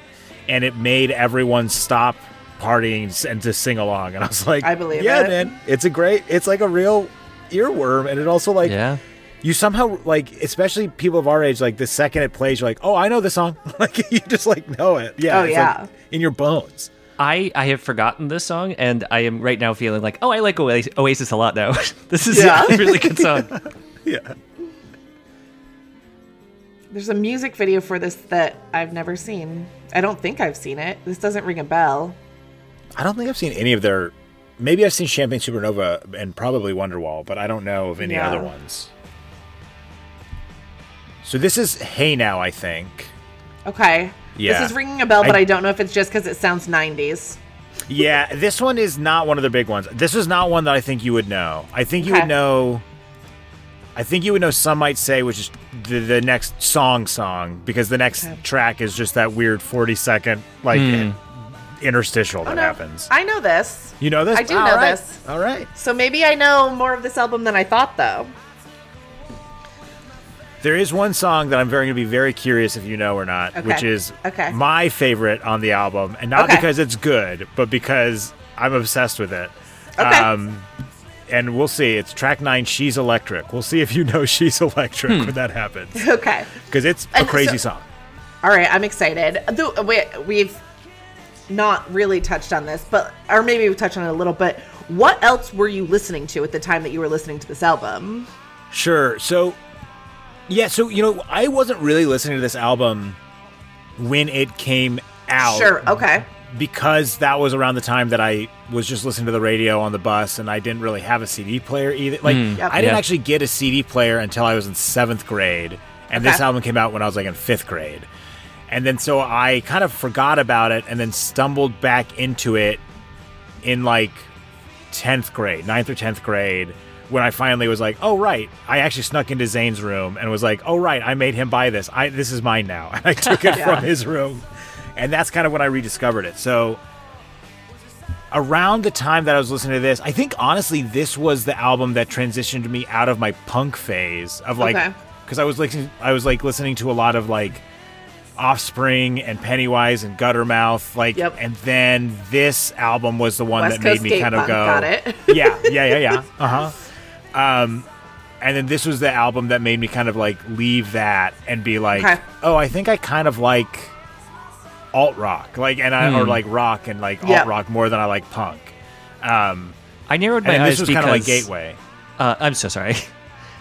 and it made everyone stop partying and to sing along. And I was like, I believe yeah, it. man, it's a great, it's like a real earworm, and it also like Yeah. you somehow like, especially people of our age, like the second it plays, you're like, oh, I know the song, like you just like know it, yeah, Oh, it's, yeah. like, in your bones. I, I have forgotten this song, and I am right now feeling like, oh, I like Oasis, Oasis a lot now. this is Yeah. a really good song. Yeah. There's a music video for this that I've never seen. I don't think I've seen it. This doesn't ring a bell. I don't think I've seen any of their. Maybe I've seen Champagne Supernova and probably Wonderwall, but I don't know of any Yeah. other ones. So this is Hey Now, I think. Okay. Yeah. This is ringing a bell, but I- I, don't know if it's just because it sounds 90s. Yeah, this one is not one of the big ones. This is not one that I think you would know. I think you would know. I think you would know. Some might say, which is the, the next song song, because the next Okay. track is just that weird forty second like hmm. Interstitial that Oh, no. happens. I know this. You know this? I do All know right. this. All right. So maybe I know more of this album than I thought, though. There is one song that I'm very going to be very curious if you know or not, Okay. which is Okay. my favorite on the album, and not Okay. because it's good, but because I'm obsessed with it. Okay. Um, and we'll see. It's track nine. She's electric. We'll see if you know she's electric Hmm. when that happens, Okay. because it's a And crazy so- song. All right, I'm excited. Though we, we've not really touched on this, but or maybe we've touched on it a little. But what else were you listening to at the time that you were listening to this album? Sure. So, yeah. So you know, I wasn't really listening to this album when it came out. Sure. Okay. because that was around the time that I was just listening to the radio on the bus and I didn't really have a CD player either. Like hmm. Yep. I didn't Yeah. actually get a CD player until I was in 7th grade and this album came out when I was like in 5th grade. And then so I kind of forgot about it and then stumbled back into it in like 10th grade, 9th or 10th grade when I finally was like, "Oh right, I actually snuck into Zane's room and was like, "Oh right, I made him buy this. I this is mine now." And I took it Yeah. from his room. And that's kind of when I rediscovered it. So around the time that I was listening to this, I think honestly this was the album that transitioned me out of my punk phase of like Okay. cuz I was listening I was like listening to a lot of like Offspring and Pennywise and Guttermouth like Yep. and then this album was the one West that made me skate kind of punk, go got it. yeah, yeah, yeah, yeah. Uh huh. Um, and then this was the album that made me kind of like leave that and be like, Okay. oh, I think I kind of like alt rock, like, and I or like rock and like Yep. alt rock more than I like punk. Um, I narrowed my then eyes this was because kind of like gateway. Uh, I'm so sorry.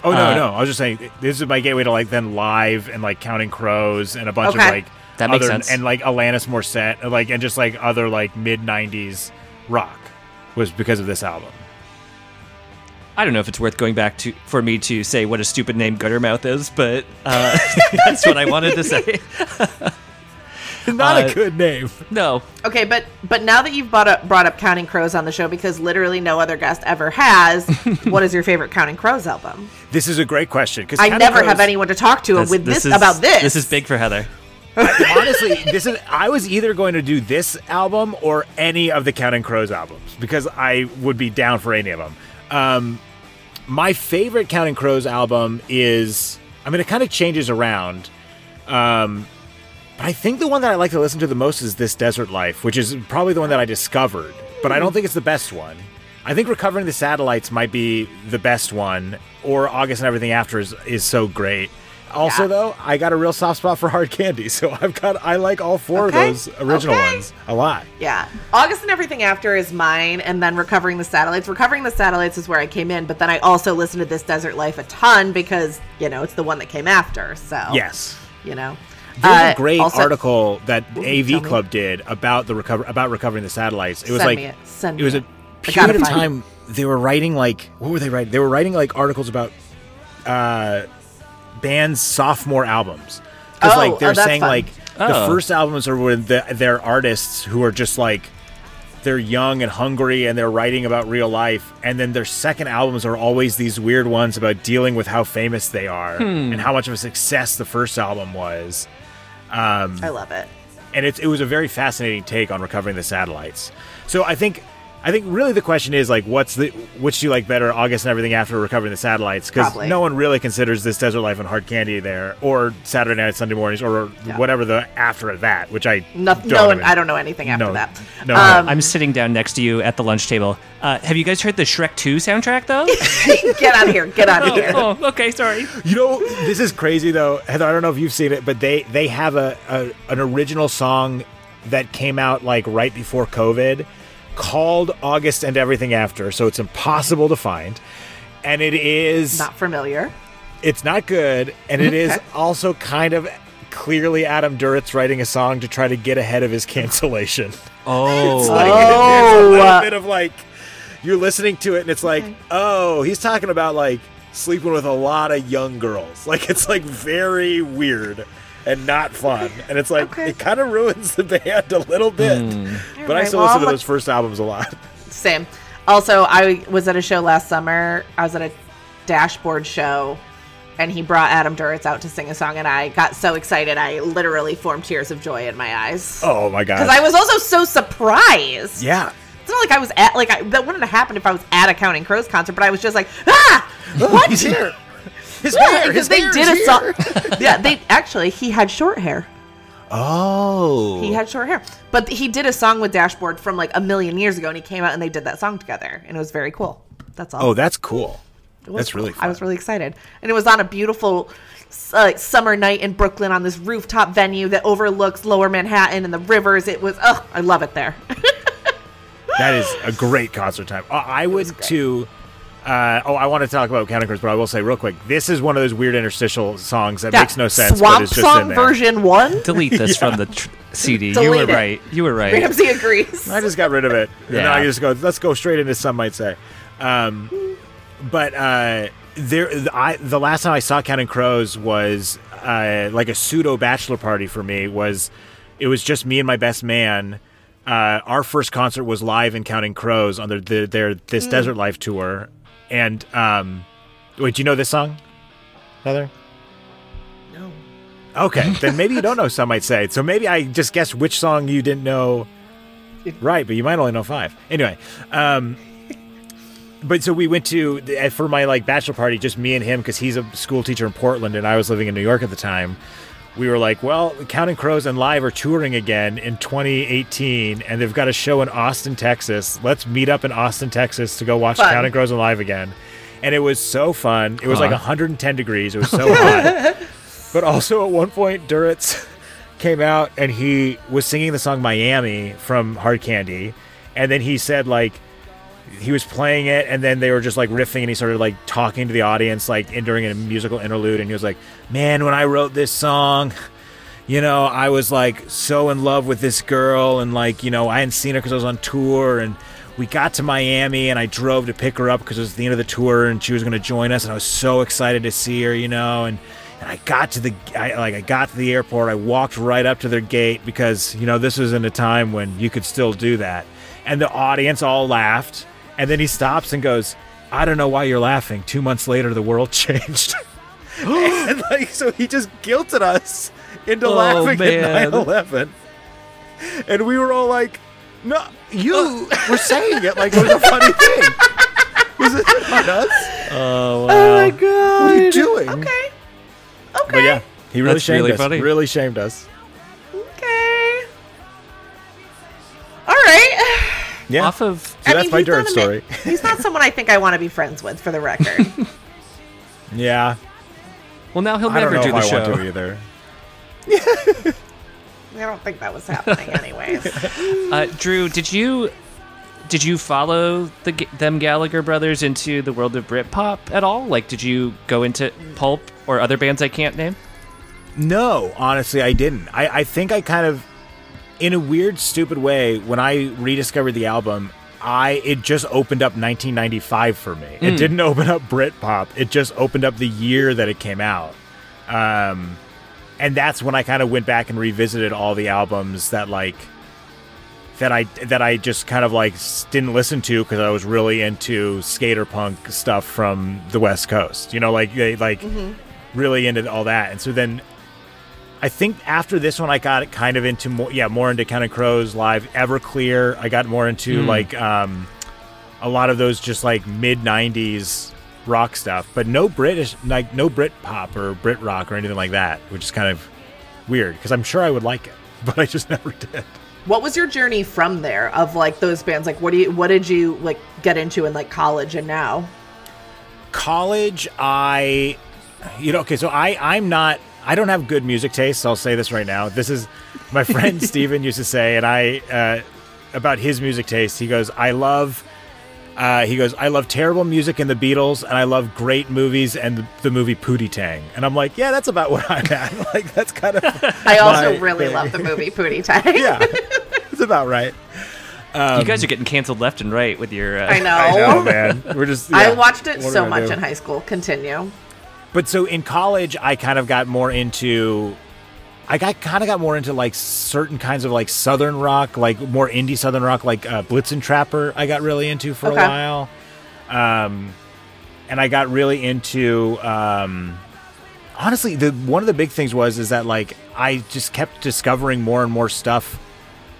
Oh no, Uh, no, I was just saying this is my gateway to like then live and like Counting Crows and a bunch Okay. of like That makes other sense. and like Alanis Morissette, and, like and just like other like mid '90s rock was because of this album. I don't know if it's worth going back to for me to say what a stupid name Guttermouth is, but uh, that's what I wanted to say. Not Uh, a good name. No, Okay, but but now that you've brought up brought up Counting Crows on the show because literally no other guest ever has, what is your favorite Counting Crows album? This is a great question because I never have anyone to talk to That's- with this, is, about this. This is big for Heather. honestly, this is. I was either going to do this album or any of the Counting Crows albums because I would be down for any of them. Um, my favorite Counting Crows album is. I mean, it kind of changes around. Um, but I think the one that I like to listen to the most is This Desert Life, which is probably the one that I discovered. But I don't hmm. think it's the best one. I think Recovering the Satellites might be the best one, or August and Everything After is, is so great. Also, Yeah. though, I got a real soft spot for Hard Candy, so I've got I like all four Okay, of those original okay. ones a lot. Yeah. August and Everything After is mine, and then Recovering the Satellites. Recovering the Satellites is where I came in, but then I also listened to This Desert Life a ton because, you know, it's the one that came after. So, Yes. you know. There's Uh, a great also- article that tell AV me. Club did about the recover about recovering the satellites. It was Send like me it. Send it was a it. I gotta period of time they were writing like what were they writing? They were writing like articles about uh bands' sophomore albums. Because Oh, like they're oh, saying fun. like the Oh. first albums are with the, their artists who are just like they're young and hungry and they're writing about real life and then their second albums are always these weird ones about dealing with how famous they are and how much of a success the first album was Um, I love it. and it's, it was a very fascinating take on recovering the satellites. So I think I think really the question is like, what's the which do you like better, August and everything after recovering the satellites? Because no one really considers this Desert Life and Hard Candy there, or Saturday Night, Sunday mornings, or Yeah. whatever the after that, which I No, don't no even- I don't know anything after No, that. no. Um, I'm sitting down next to you at the lunch table. Uh, have you guys heard the Shrek 2 soundtrack, though? get out of here. Get out of here. oh, okay, sorry. You know, this is crazy though, Heather. I don't know if you've seen it, but they they have a, a an original song that came out like right before COVID, called August and Everything After. So it's impossible to find, and it is Not familiar. it's not good, and it is Okay. also kind of clearly Adam Duritz writing a song to try to get ahead of his cancellation. Oh, It's like Oh. a little oh. bit of like you're listening to it and it's like, oh, he's talking about like sleeping with a lot of young girls. Like it's like very weird and not fun. And it's like Okay. it kind of ruins the band a little bit. But I still well, listen to those first albums a lot. Same. Also, I was at a show last summer. I was at a dashboard show, and he brought Adam Duritz out to sing a song, and I got so excited I literally formed tears of joy in my eyes. Oh my god. Because I was also so surprised. yeah. It's not like I was at like I, that wouldn't have happened if I was at a Counting Crows concert, but I was just like, ah, what? He's here. His Yeah, hair. because His they hair did a song. yeah, they actually he had short hair. Oh. He had short hair, but he did a song with Dashboard from like a million years ago, and he came out and they did that song together, and it was very cool. That's all. Oh, that's cool. That's really cool. I was really excited, and it was on a beautiful uh, like summer night in Brooklyn on this rooftop venue that overlooks Lower Manhattan and the rivers. It was oh, I love it there. That is a great concert time. Uh, I would too. Uh, oh, I want to talk about Counting Crows, but I will say real quick: this is one of those weird interstitial songs that Yeah, makes no sense, Swamp but it's just Song in there. version one. delete this from the tr- CD. you were it. right. You were right. Ramsey agrees. I just got rid of it. And then I just go, let's go straight into some might say. Um, but uh, there, I the last time I saw Counting Crows was uh, like a pseudo bachelor party for me. Was it was just me and my best man. Uh, our first concert was live in Counting Crows on their their, their this Desert Life tour, and um, wait, do you know this song, Heather? No. Okay, then maybe you don't know. Some might say. So maybe I just guessed which song you didn't know. Right, but you might only know five. Anyway, um, but so we went to uh, for my like bachelor party, just me and him, because he's a school teacher in Portland and I was living in New York at the time. We were like, well, Counting Crows and Live are touring again in 2018, and they've got a show in Austin, Texas. Let's meet up in Austin, Texas, to go watch Fun. Counting Crows and Live again. And it was so fun. It was like Huh. 110 degrees. It was so hot. But also at one point, Duritz came out and he was singing the song Miami from Hard Candy. And then he said, like, he was playing it and then they were just like riffing and he started like talking to the audience, like, in, during a musical interlude. And he was like, man, when I wrote this song, you know, I was like so in love with this girl, and like, you know, I hadn't seen her because I was on tour, and we got to Miami, and I drove to pick her up because it was the end of the tour, and she was going to join us, and I was so excited to see her, you know, and and I got to the, I like, I got to the airport, I walked right up to their gate because you know this was in a time when you could still do that, and the audience all laughed, and then he stops and goes, I don't know why you're laughing. Two months later, the world changed. and like so he just guilted us into Oh, laughing man. at 9-11 and we were all like no you uh, were saying it like it was a funny thing was it not us Oh, Oh my god. what are you doing Okay. Okay. but yeah he really That's shamed really us funny. really shamed us yeah Off of so that's my he's dirt not a story ma- he's not someone I think I want to be friends with, for the record. yeah well, now he'll i don't never know do if the i show. want to either I don't think that was happening, anyways. Uh, Drew, did you did you follow the them Gallagher brothers into the world of Britpop at all? Like, did you go into Pulp or other bands I can't name? No, honestly, I didn't. I, I think I kind of, in a weird, stupid way, when I rediscovered the album, I it just opened up 1995 for me. It didn't open up Britpop. It just opened up the year that it came out. Um, and that's when I kind of went back and revisited all the albums that like that I that I just kind of like didn't listen to because I was really into skater punk stuff from the West Coast. You know, like they like really into all that. And so then I think after this one, I got kind of into more, yeah, more into Counting Crows live, Everclear. I got more into like um, a lot of those just like mid '90s rock stuff, but no British, like no Brit pop or Brit rock or anything like that, which is kind of weird because I'm sure I would like it, but I just never did. What was your journey from there of like those bands? Like, what do you, what did you like get into in like college and now? College, I, you know, okay, so I, I'm not, I don't have good music taste. So I'll say this right now. This is my friend Steven used to say, and I, uh, about his music taste, he goes, I love uh, he goes, I love terrible music and the Beatles, and I love great movies and the, the movie Pootie Tang. And I'm like, yeah, that's about what I'm at. like, that's kind of. I also my really thing. love the movie Pootie Tang. yeah, it's about right. you guys are getting canceled left and right with your. Uh, I know. I know, man. We're just. I watched it what so much do? in high school. Continue. But so in college, I kind of got more into. I got kind of got more into like certain kinds of like southern rock, like more indie southern rock, like uh, Blitzen Trapper. I got really into for Okay. a while, um, and I got really into. Um, honestly, the one of the big things was is that like I just kept discovering more and more stuff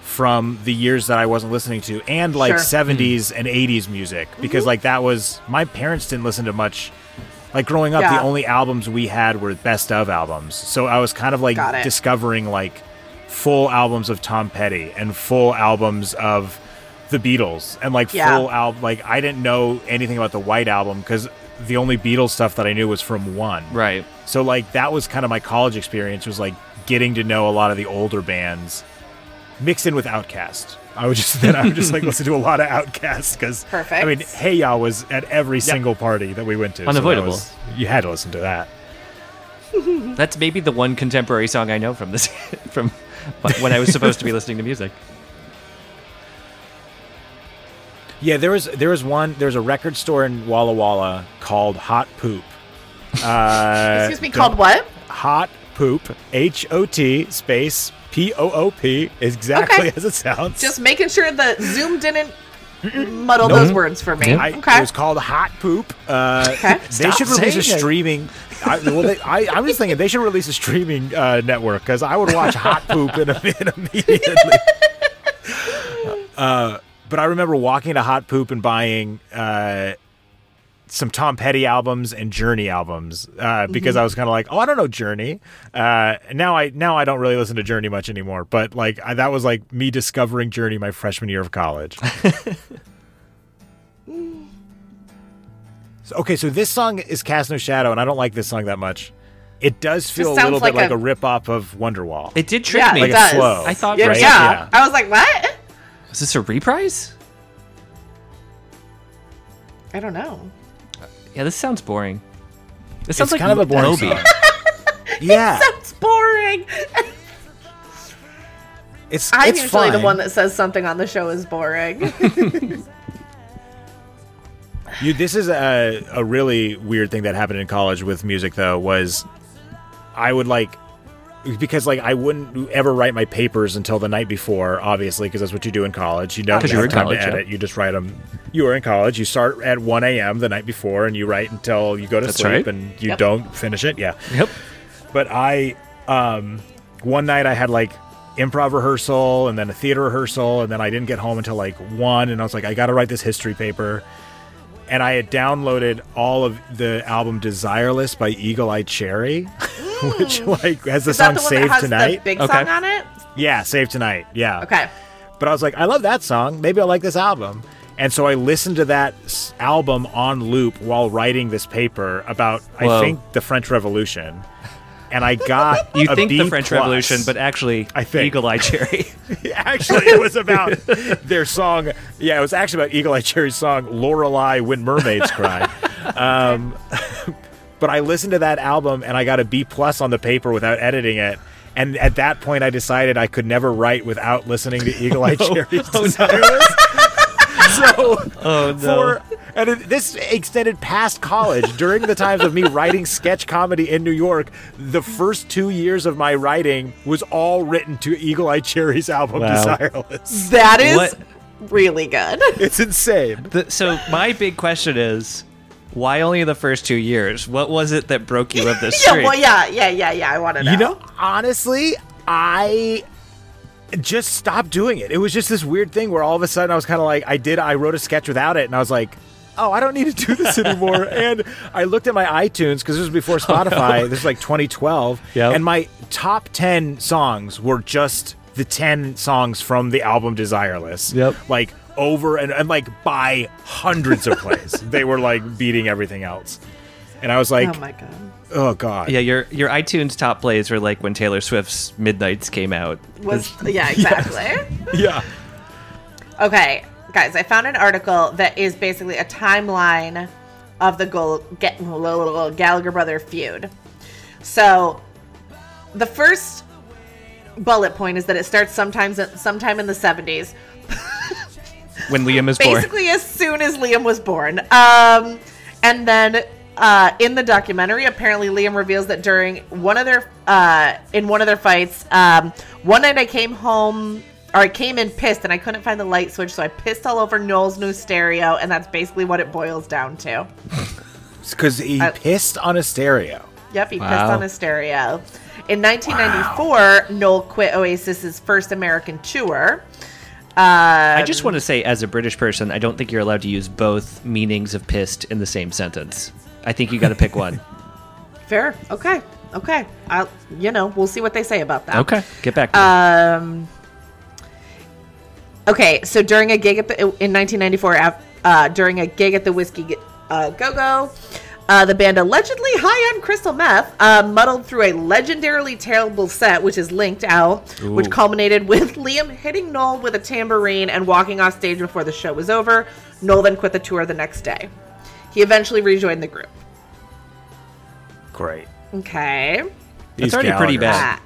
from the years that I wasn't listening to, and like Sure. 70s and 80s music because like that was my parents didn't listen to much. Like growing up, Yeah. the only albums we had were best of albums, so I was kind of like discovering like full albums of Tom Petty and full albums of the Beatles and like Yeah. full album. Like I didn't know anything about the White Album because the only Beatles stuff that I knew was from one. Right. So like that was kind of my college experience was like getting to know a lot of the older bands mixed in with OutKast. I would just then I would just like listen to a lot of OutKast because Perfect. I mean, Hey Ya was at every single party that we went to. so Unavoidable. was- you had to listen to that. That's maybe the one contemporary song I know from this from when I was supposed to be listening to music. Yeah, there was there was one there was a record store in Walla Walla called Hot Poop. Uh, Excuse me, called what? Hot Poop. H O T space P O O P exactly Okay. as it sounds. Just making sure that Zoom didn't muddle Nope. those words for me. I, okay. It was called Hot Poop. Uh, Okay. They Stop should release a streaming. I, well, they, I, I'm just thinking they should release a streaming uh, network because I would watch Hot Poop in a in immediately. uh, but I remember walking to Hot Poop and buying uh, some Tom Petty albums and Journey albums uh, because Mm-hmm. I was kind of like, oh, I don't know Journey. Uh, now I now I don't really listen to Journey much anymore. But like I, that was like me discovering Journey my freshman year of college. So, okay, so this song is Cast No Shadow, and I don't like this song that much. It does feel a little like bit like a- a, rip off of Wonderwall. It did trick yeah, me. it Like a does. slow, I thought yeah, for a yeah. second, yeah. I was like, what? Was this a reprise? I don't know. Yeah, this sounds boring. This sounds it's like kind of a boring Moby. song. yeah, That's boring. it's I'm it's usually the one that says something on the show is boring. You, this is a, a really weird thing that happened in college with music, though, was I would like, because like I wouldn't ever write my papers until the night before, obviously, because that's what you do in college. You don't oh, 'Cause have you were in time college, to yeah. edit. You just write them. You were in college. You start at 1 a.m. the night before, and you write until you go to That's sleep, right. and you Yep. don't finish it. Yeah. Yep. But I, um, one night I had like improv rehearsal and then a theater rehearsal, and then I didn't get home until like one, and I was like, I got to write this history paper. And I had downloaded all of the album "Desireless" by Eagle Eye Cherry, which like has the is song the "Save Tonight." the big Okay. song on it? yeah, "Save Tonight." Yeah. Okay. But I was like, I love that song. Maybe I'll like this album. And so I listened to that album on loop while writing this paper about, I think, the French Revolution. And I got You a think B the French plus. Revolution, but actually, I think. Eagle Eye Cherry. actually it was about their song. Yeah, it was actually about Eagle Eye Cherry's song "Lorelei When Mermaids Cry." um, but I listened to that album and I got a B plus on the paper without editing it. And at that point, I decided I could never write without listening to Eagle Eye Cherry's Desireless. so oh no! for and it, this extended past college during the times of me writing sketch comedy in New York. The first two years of my writing was all written to Eagle Eye Cherry's album Wow. Desireless. That is What- really good. It's insane. The- so my big question is, why only the first two years? What was it that broke you of this yeah, streak? well, yeah, yeah, yeah, yeah. I want to know. You know, honestly, I just stopped doing it. It was just this weird thing where all of a sudden I was kind of like, I did, I wrote a sketch without it, and I was like, oh, I don't need to do this anymore. and I looked at my iTunes because this was before Spotify. This was like 2012, Yep. and my top 10 songs were just the 10 songs from the album Desireless. Yep. Like over and, and like by hundreds of plays. they were like beating everything else. And I was like, oh my god. Oh God. Yeah, your your iTunes top plays were like when Taylor Swift's Midnights came out. Was yeah, exactly. Yeah. Okay, guys, I found an article that is basically a timeline of the Gol- Ga- Gallagher brother feud. So, the first bullet point is that it starts sometimes sometime in the 70s. When Liam is born. Basically, as soon as Liam was born. Um, and then uh, in the documentary, apparently Liam reveals that during one of their uh, in one of their fights, um, one night I came home or I came in pissed and I couldn't find the light switch, so I pissed all over Noel's new stereo, and that's basically what it boils down to. Because he I- pissed on a stereo. Yep, he pissed on a stereo. In 1994, Noel quit Oasis's first American tour. I just want to say, as a British person, I don't think you're allowed to use both meanings of pissed in the same sentence. I think you got to pick one. Fair. Okay. Okay. I'll, you know, we'll see what they say about that. Okay, get back to me. Um. Okay, so during a gig at the, in 1994, uh, during a gig at the Whisky uh, Go Go, uh, the band allegedly high on crystal meth uh, muddled through a legendarily terrible set, which is linked out, which culminated with Liam hitting Noel with a tambourine and walking off stage before the show was over. Noel then quit the tour the next day. He eventually rejoined the group. Great. Okay. That's already pretty bad.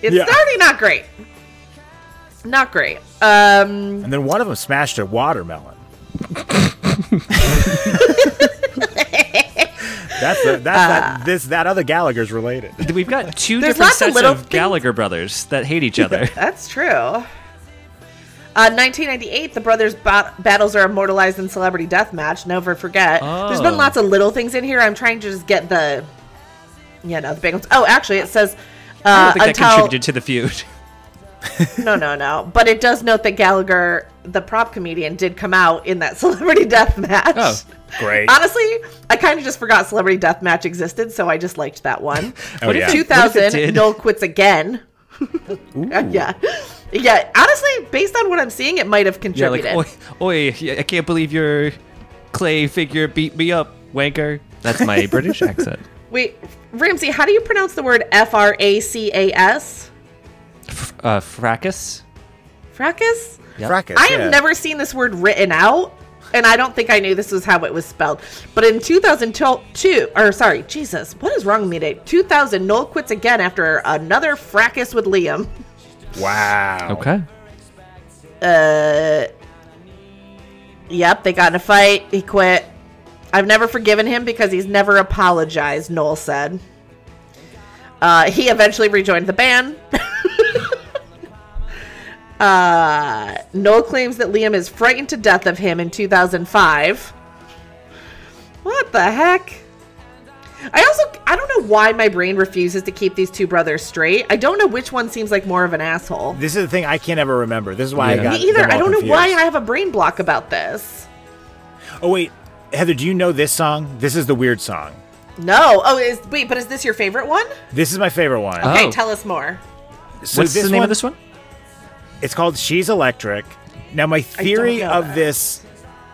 It's Yeah. already not great. Not great. Um, And then one of them smashed a watermelon. that's the, that's that, this that other Gallagher's related. We've got two There's different lots of sets little of Gallagher brothers that hate each other. that's true. Uh, 1998, the brothers' bat- battles are immortalized in Celebrity Deathmatch. Never forget. There's been Oh. lots of little things in here. I'm trying to just get the, you know, the big ones. Oh, actually, it says I uh, don't think that contributed to the feud. no, no, no. But it does note that Gallagher, the prop comedian, did come out in that Celebrity Deathmatch. Oh. Great. Honestly, I kind of just forgot Celebrity Deathmatch existed, so I just liked that one. Oh, What if yeah. what if 2000, did? Noel quits again. yeah. Yeah, honestly, based on what I'm seeing, it might have contributed. Yeah, like, contributed. oi, oi, I can't believe your clay figure beat me up, wanker. That's my British accent. Wait, Ramsey, how do you pronounce the word F R A C A S? Uh, fracas? Fracas? Yep. Fracas, I have yeah. never seen this word written out, and I don't think I knew this was how it was spelled. But in 2002, or sorry, Jesus, what is wrong with me today? 2000, Noel quits again after another fracas with Liam. Wow. Okay. Uh, yep, they got in a fight. He quit. I've never forgiven him because he's never apologized, Noel said. Uh, he eventually rejoined the band. uh, Noel claims that Liam is frightened to death of him in 2005. What the heck? I also I don't know why my brain refuses to keep these two brothers straight. I don't know which one seems like more of an asshole. This is the thing I can't ever remember. This is why I got Me either. them all I don't know why. I have a brain block about this. Oh wait, Heather, do you know this song? This is the weird song. No. Oh, is wait, but is this your favorite one? This is my favorite one. Okay, Oh. tell us more. So What's this the name one- of this one? It's called She's Electric. Now my theory of that. this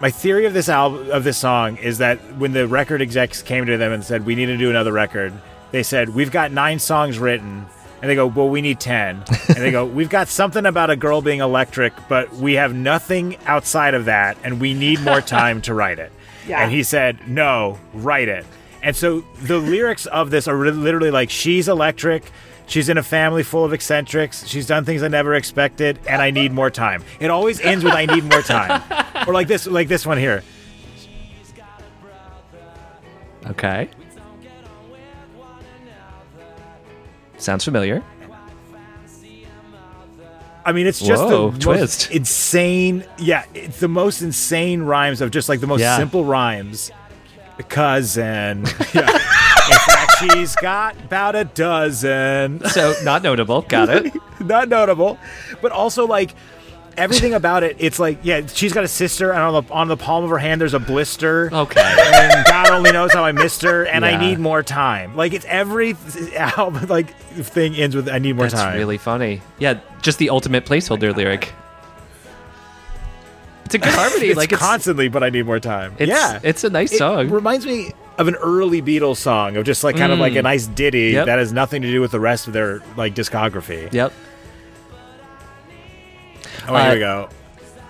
my theory of this album of this song is that when the record execs came to them and said we need to do another record, they said we've got 9 songs written and they go, "Well, we need 10." and they go, "We've got something about a girl being electric, but we have nothing outside of that and we need more time to write it." Yeah. And he said, "No, write it." And so the lyrics of this are literally like she's electric, she's in a family full of eccentrics, she's done things I never expected, and I need more time. It always ends with I need more time. or like this like this one here. Okay. Sounds familiar. I mean, it's just Whoa, the twist. most insane. Yeah, it's the most insane rhymes of just like the most Yeah. simple rhymes. Cousin. Yeah. She's got about a dozen. So not notable. Got it. Not notable, but also like everything about it. It's like yeah, she's got a sister, and on the on the palm of her hand there's a blister. Okay. And God only knows how I missed her, and I need more time. Like it's every album, like thing ends with I need more That's time. That's really funny. Yeah, just the ultimate placeholder lyric. It's a good harmony. it's like it's constantly, but I need more time. Yeah, it's a nice It song. reminds me of an early Beatles song of just like kind of like a nice ditty Mm. Yep. that has nothing to do with the rest of their like discography. Yep. Oh, here Uh, we go.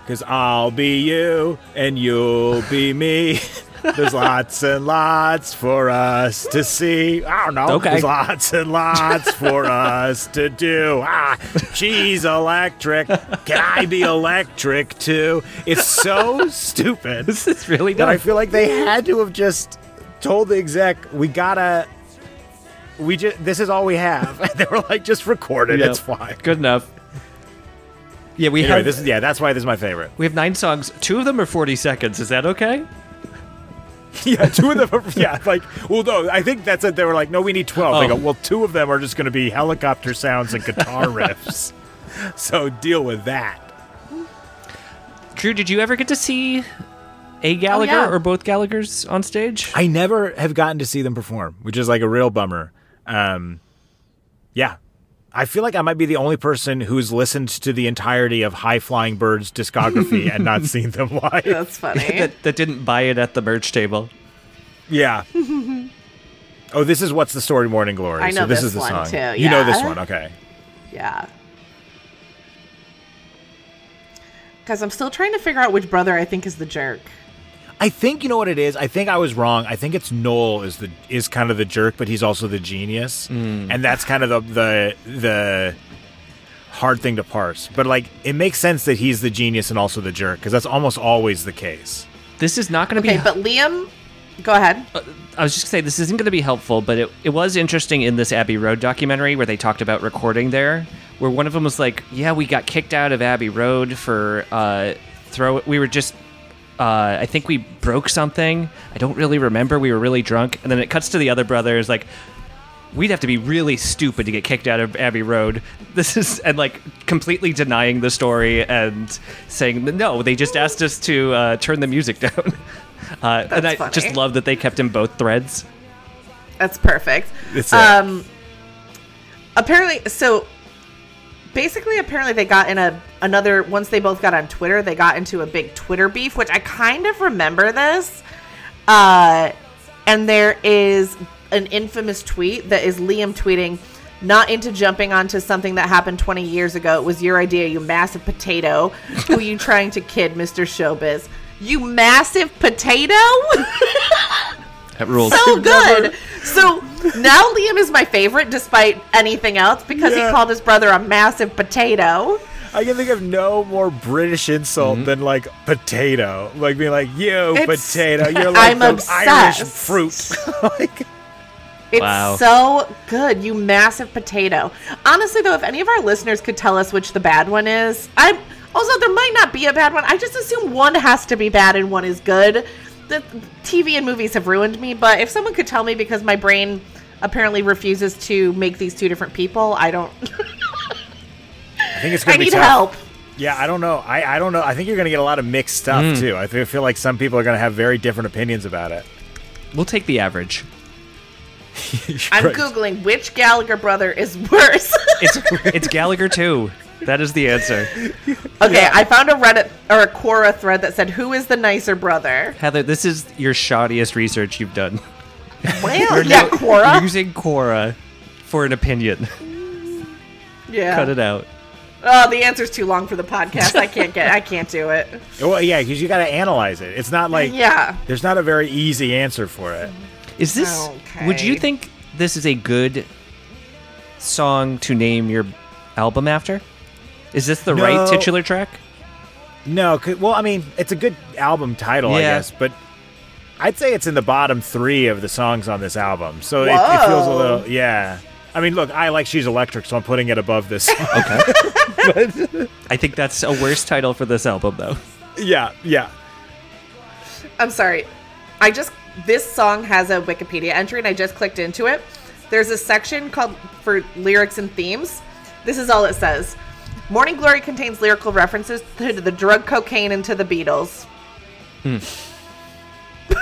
Because I'll be you and you'll be me. There's lots and lots for us to see. I don't know. Okay. There's lots and lots for us to do. Ah, she's electric. Can I be electric too? It's so stupid This is really that I feel like they had to have just told the exec, we gotta. We just this is all we have. they were like, just record it. Yep. It's fine. Good enough. Yeah, we Anyway, have this is yeah. That's why this is my favorite. we have nine songs. Two of them are forty seconds. Is that okay? Yeah, two of them. Are, yeah, like well, no, I think that's it. They were like, no, we need twelve. They Oh. go, well, two of them are just going to be helicopter sounds and guitar riffs. So deal with that. Drew, did you ever get to see a Gallagher yeah. or both Gallaghers on stage? I never have gotten to see them perform, which is like a real bummer. Um, yeah, I feel like I might be the only person who's listened to the entirety of High Flying Birds discography and not seen them live. That's funny. that, that didn't buy it at the merch table. Yeah. oh, this is what's the story, Morning Glory. I so know this, this is the one, song. too, You know this one, okay? yeah. Because I'm still trying to figure out which brother I think is the jerk. I think you know what it is. I think I was wrong. I think it's Noel is the is kind of the jerk, but he's also the genius, and that's kind of the the the hard thing to parse. But like, it makes sense that he's the genius and also the jerk because that's almost always the case. This is not going to Okay, be. but Liam, go ahead. I was just gonna say this isn't going to be helpful, but it, it was interesting in this Abbey Road documentary where they talked about recording there, where one of them was like, "Yeah, we got kicked out of Abbey Road for uh, throw. We were just, uh, I think we broke something. I don't really remember. We were really drunk." And then it cuts to the other brothers like. We'd have to be really stupid to get kicked out of Abbey Road. This is and like completely denying the story and saying no. They just asked us to uh, turn the music down. Uh, and I That's just love that they kept in both threads. That's perfect. It's, um apparently so basically apparently they got in a another once they both got on Twitter, they got into a big Twitter beef, which I kind of remember this. Uh and there is an infamous tweet that is Liam tweeting not into jumping onto something that happened 20 years ago. It was your idea, you massive potato. Who you trying to kid, Mr. Showbiz? You massive potato? That rules. so good. So now Liam is my favorite, despite anything else, because Yeah. he called his brother a massive potato. I can think of no more British insult mm-hmm. than like potato, like being like you It's- potato. You're like I'm the Irish fruit. like, It's Wow. so good, you massive potato. Honestly, though, if any of our listeners could tell us which the bad one is, I'm also there might not be a bad one. I just assume one has to be bad and one is good. The TV and movies have ruined me, but if someone could tell me because my brain apparently refuses to make these two different people, I don't. I think it's gonna be need tough. help. Yeah, I don't know. I, I don't know. I think you're going to get a lot of mixed stuff Mm. too. I feel, feel like some people are going to have very different opinions about it. We'll take the average. I'm Right. googling which Gallagher brother is worse. It's it's Gallagher too. That is the answer. okay, I found a Reddit or a Quora thread that said, "Who is the nicer brother?" Heather, this is your shoddiest research you've done. Well, yeah, Quora. Using Quora for an opinion. Mm, yeah. Cut it out. Oh, the answer's too long for the podcast. I can't get. I can't do it. Well, yeah, because you got to analyze it. It's not like Yeah. there's not a very easy answer for it. Is this would you Okay. think this is a good song to name your album after? Is this the right titular track? No, well, I mean, it's a good album title, I guess, but I'd say it's in the bottom three of the songs on this album. So it, it feels a little, yeah. I mean, look, I like She's Electric, so I'm putting it above this. Okay. I think that's a worse title for this album though. yeah, yeah. I'm sorry. I just this song has a Wikipedia entry, and I just clicked into it. there's a section called for lyrics and themes. This is all it says. Morning Glory contains lyrical references to the drug cocaine and to the Beatles. Hmm.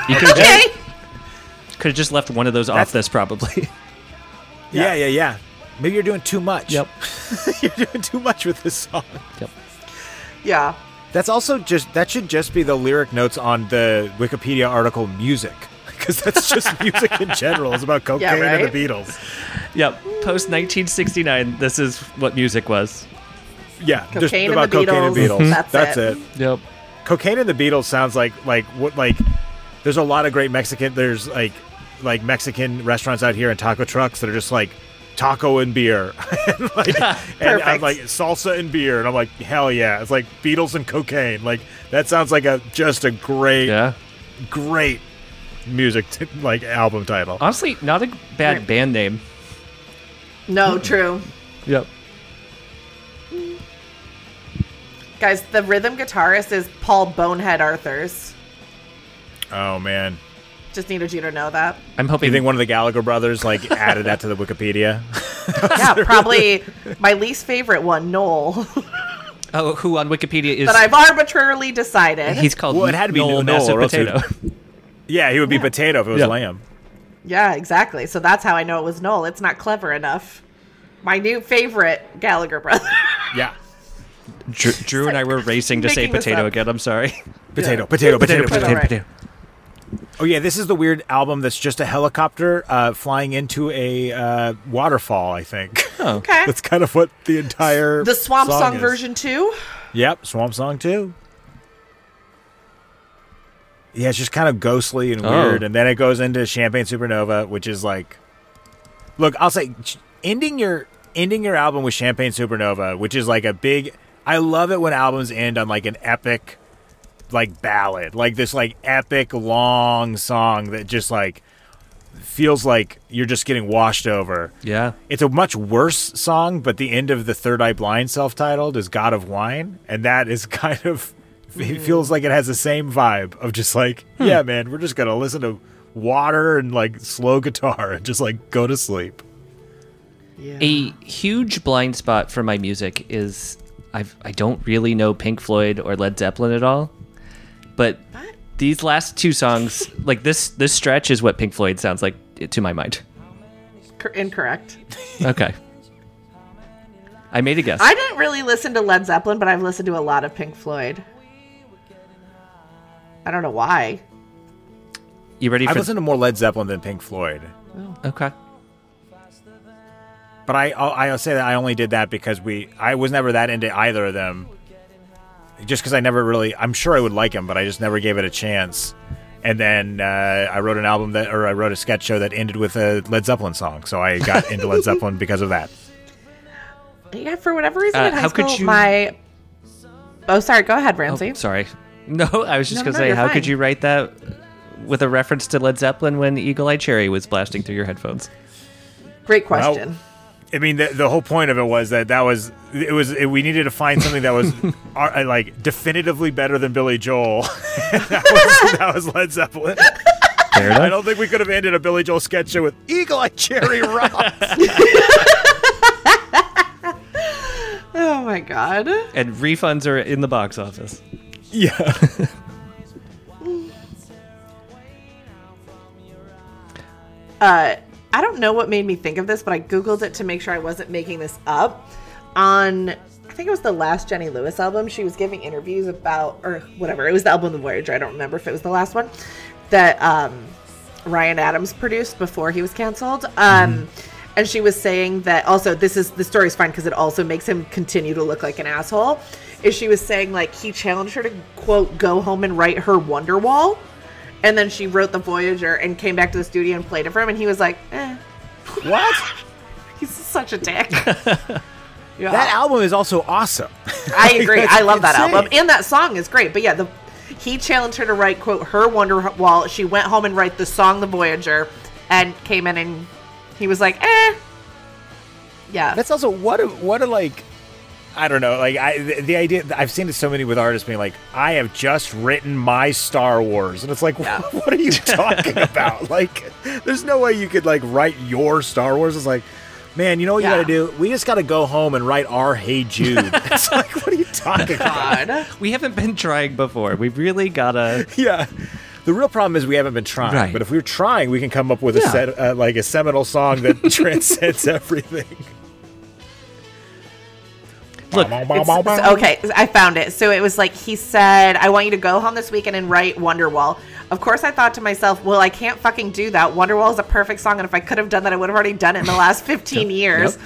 You could have Okay. just, could have just left one of those off this probably. Yeah, yeah, yeah. Maybe you're doing too much. Yep. you're doing too much with this song. yep. Yeah. That's also just that should just be the lyric notes on the Wikipedia article music because that's just music in general. It's about cocaine right? and the Beatles. Yep. Post 1969, this is what music was. Yeah, just Cocaine and about the cocaine and Beatles. Beatles. That's That's it. it. Yep. Cocaine and the Beatles sounds like like what like. There's a lot of great Mexican. There's like like Mexican restaurants out here and taco trucks that are just like taco and beer, and, like, and I'm like salsa and beer, and I'm like hell yeah! It's like Beatles and cocaine. Like that sounds like a just a great Yeah. great music t- like album title. Honestly, not a bad band name. No, hmm. true. Yep. Guys, the rhythm guitarist is Paul Bonehead Arthurs. Oh man, Just needed you to know that. I'm hoping you think one of the Gallagher brothers like added that to the Wikipedia? Yeah, probably my least favorite one, Noel, Oh, who on Wikipedia is that I've arbitrarily decided. he's called Well, it had to be Noel Noel, Massive or else it would- Potato. yeah, he would be potato if it was Yeah. lamb. yeah, exactly. So that's how I know it was Noel. It's not clever enough. My new favorite Gallagher brother. Yeah, Drew, Drew and I were racing to say potato again. I'm sorry. potato, potato, potato, Potato, potato. potato. potato. Oh yeah, this is the weird album that's just a helicopter uh, flying into a uh, waterfall. I think Oh. okay. that's kind of what the entire The Swamp Song, is. version too. Yep, Swamp Song too. Yeah, it's just kind of ghostly and Oh. weird, and then it goes into Champagne Supernova, which is like, look, I'll say, ending your ending your album with Champagne Supernova, which is like a big. I love it when albums end on like an epic, like ballad, like this like epic long song that just like feels like you're just getting washed over. Yeah. It's a much worse song, but the end of the Third Eye Blind self-titled is God of Wine, and that is kind of it hmm. feels like it has the same vibe of just like, hmm. yeah, man, we're just gonna listen to water and like slow guitar and just like go to sleep. Yeah. A huge blind spot for my music is I've I don't really know Pink Floyd or Led Zeppelin at all. But What? these last two songs, like this this stretch is what Pink Floyd sounds like to my mind. Cor- incorrect. Okay. I made a guess. I didn't really listen to Led Zeppelin, but I've listened to a lot of Pink Floyd. I don't know why. you ready I've for listened to more Led Zeppelin than Pink Floyd, oh. Okay. But I I'll, I'll say that I only did that because we I was never that into either of them. Just because I never really, I'm sure I would like them, but I just never gave it a chance. And then uh, I wrote an album that, or I wrote a sketch show that ended with a Led Zeppelin song. So I got into Led Zeppelin because of that. Yeah, for whatever reason, Uh, in high how could you- my. Oh, sorry. Go ahead, Oh, Ramsey. sorry. No, I was just No, gonna no, say, how fine. could you write that with a reference to Led Zeppelin when Eagle Eye Cherry was blasting through your headphones? Great question. I mean, the, the whole point of it was that that was it was it, we needed to find something that was uh, like definitively better than Billy Joel. that, was, that was Led Zeppelin. Fair I don't think we could have ended a Billy Joel sketch show with Eagle Eye Cherry Rock. oh my god. And refunds are in the box office. yeah. Uh, I don't know what made me think of this, but I googled it to make sure I wasn't making this up. On I think it was the last Jenny Lewis album, she was giving interviews about or whatever. It was the album The Voyager. I don't remember if it was the last one that um, Ryan Adams produced before he was canceled. Um, And she was saying that also this is the story's fine because it also makes him continue to look like an asshole. Is she was saying like he challenged her to quote go home and write her Wonderwall. And then she wrote the Voyager and came back to the studio and played it for him, and he was like, "Eh, What? he's such a dick." yeah, That album is also awesome. I agree. I love that insane. album, and that song is great. But yeah, the he challenged her to write quote her Wonderwall. She went home and write the song "The Voyager," and came in and he was like, "Eh." Yeah, That's also what a what a like I don't know. Like I, the, the idea. I've seen it so many with artists being like, "I have just written my Star Wars," and it's like, what are you talking about? Like, there's no way you could like write your Star Wars. It's like, man, you know what Yeah. you got to do? We just got to go home and write our Hey Jude. it's like, what are you talking about? We haven't been trying before. We've really gotta. Yeah. The real problem is we haven't been trying. Right. But if we're trying, we can come up with a set, uh, like a seminal song that transcends everything. Look, okay, I found it. So it was like he said, "I want you to go home this weekend and write Wonderwall." Of course, I thought to myself, "Well, I can't fucking do that. Wonderwall is a perfect song, and if I could have done that, I would have already done it in the last 15 years."